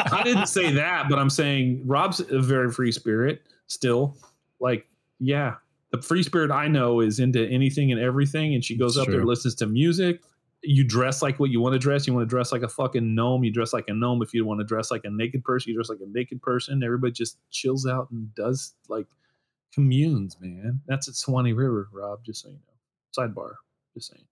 Speaker 2: I didn't say that, but I'm saying Rob's a very free spirit still. Like, yeah, the free spirit I know is into anything and everything. And she goes
Speaker 1: It's
Speaker 2: up there, listens to music. You dress like what you want to dress. You want to dress like a fucking gnome. You dress like a gnome. If you want to dress like a naked person, you dress like a naked person. Everybody just chills out and does like communes, man. That's at Swanee River, Rob, just so you know. Sidebar, just saying.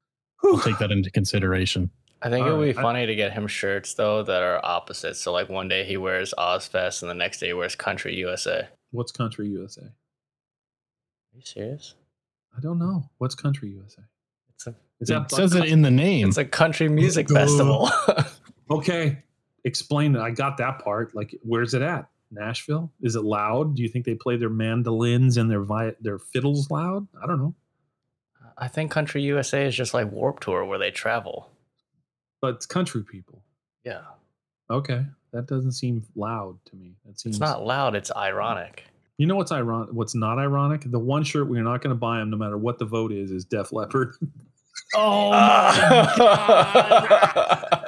Speaker 1: I'll take that into consideration.
Speaker 3: I think it would be funny to get him shirts though that are opposite. So like one day he wears Ozzfest and the next day he wears Country USA.
Speaker 2: What's Country USA?
Speaker 3: Are you serious?
Speaker 2: I don't know. What's Country USA?
Speaker 3: It's a
Speaker 2: Is
Speaker 1: It says it in the name.
Speaker 3: it's a country music festival.
Speaker 2: okay? Explain it. I got that part. Like, where's it at? Nashville? Is it loud? Do you think they play their mandolins and their vi- their fiddles loud? I don't know.
Speaker 3: I think Country USA is just like Warp Tour where they travel.
Speaker 2: But it's country people.
Speaker 3: Yeah.
Speaker 2: Okay, that doesn't seem loud to me. That seems
Speaker 3: It's not loud, it's ironic.
Speaker 2: You know what's ironic? What's not ironic? The one shirt we're not going to buy them, no matter what the vote is, is Def Leppard.
Speaker 1: oh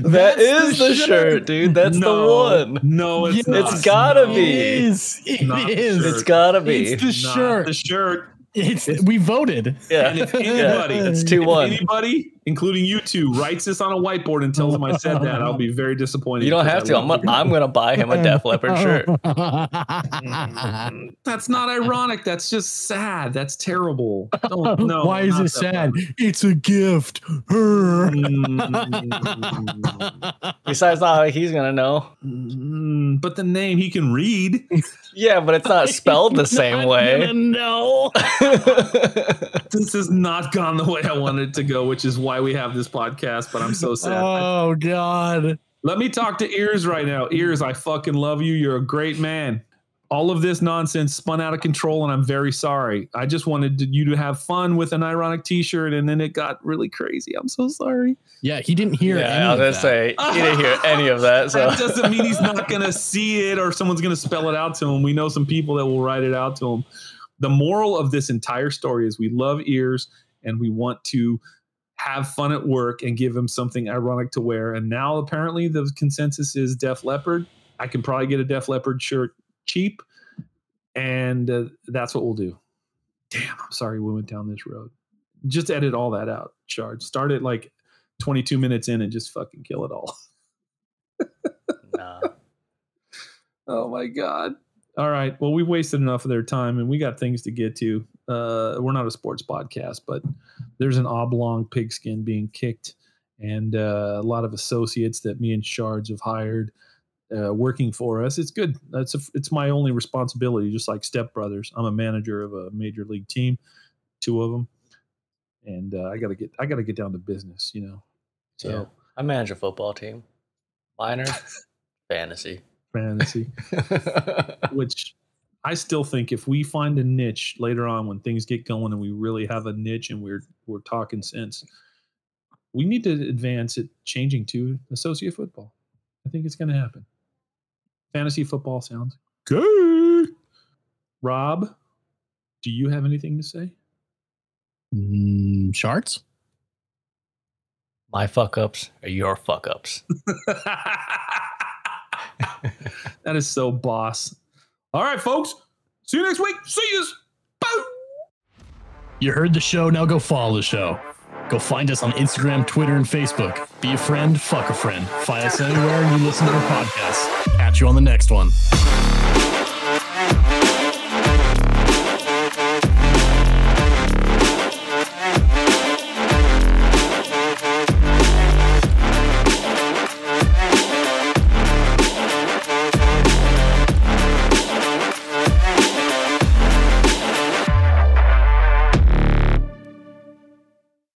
Speaker 3: that
Speaker 1: That's the
Speaker 3: the
Speaker 1: shirt.
Speaker 3: shirt, dude. That's
Speaker 2: No,
Speaker 3: the one.
Speaker 2: No, it's
Speaker 1: Yes,
Speaker 2: not.
Speaker 3: It's gotta
Speaker 2: No.
Speaker 3: be.
Speaker 1: It is. It
Speaker 2: Not the
Speaker 1: is.
Speaker 2: shirt.
Speaker 3: It's gotta be.
Speaker 1: It's the
Speaker 2: Not
Speaker 1: shirt.
Speaker 2: The shirt.
Speaker 1: It's we voted.
Speaker 3: yeah.
Speaker 2: And if anybody,
Speaker 3: Yeah, it's
Speaker 2: if
Speaker 3: 2-1.
Speaker 2: anybody, including you two, writes this on a whiteboard and tells him I said that, I'll be very disappointed.
Speaker 3: You don't have to. I'm
Speaker 2: love
Speaker 3: gonna,
Speaker 2: you.
Speaker 3: I'm gonna buy him a Def Leppard shirt.
Speaker 2: That's not ironic. That's just sad. That's terrible. Don't, no,
Speaker 1: Why is it sad?
Speaker 2: bad.
Speaker 1: It's a gift.
Speaker 2: Mm,
Speaker 3: Besides, not like he's gonna know.
Speaker 2: mm, but the name he can read.
Speaker 3: Yeah, but it's not spelled the same way.
Speaker 1: No.
Speaker 2: This has not gone the way I wanted it to go, which is why we have this podcast. But I'm so sad.
Speaker 1: Oh God.
Speaker 2: Let me talk to Ears right now. Ears, I fucking love you. You're a great man. All of this nonsense spun out of control, and I'm very sorry. I just wanted to, you to have fun with an ironic T-shirt, and then it got really crazy. I'm so sorry.
Speaker 1: Yeah, he didn't hear.
Speaker 3: yeah,
Speaker 1: any
Speaker 3: I was
Speaker 1: of
Speaker 3: gonna
Speaker 1: that.
Speaker 3: say he didn't hear any of that. So
Speaker 2: That doesn't mean he's not going to see it or someone's going to spell it out to him. We know some people that will write it out to him. The moral of this entire story is we love ears and we want to have fun at work and give him something ironic to wear. And now apparently the consensus is Def Leppard. I can probably get a Def Leppard shirt cheap, and uh, that's what we'll do. Damn, I'm sorry we went down this road. Just edit all that out, Shard. Start it like 22 minutes in and just fucking kill it all.
Speaker 3: Nah.
Speaker 2: Oh my god. All right. Well, we've wasted enough of their time and we got things to get to. Uh, we're not a sports podcast, but there's an oblong pigskin being kicked and uh, a lot of associates that me and Shards have hired uh, working for us. It's good. That's a, it's my only responsibility, just like Step Brothers. I'm a manager of a major league team, two of them, and uh, I gotta get I gotta get down to business, you know. So
Speaker 3: Yeah. I manage a football team. Minor fantasy.
Speaker 2: Fantasy. which I still think if we find a niche later on when things get going and we really have a niche and we're we're talking sense, we need to advance it changing to associate football. I think it's going to happen. Fantasy football sounds good. Rob, do you have anything to say?
Speaker 1: Mm, shards?
Speaker 3: My fuck ups are your fuck ups.
Speaker 2: that is so boss. All right, folks. See you next week. See yous. Bye.
Speaker 1: You heard the show, now go follow the show. Go find us on Instagram, Twitter, and Facebook. Be a friend, fuck a friend. Find us anywhere you listen to our podcast. Catch you on the next one.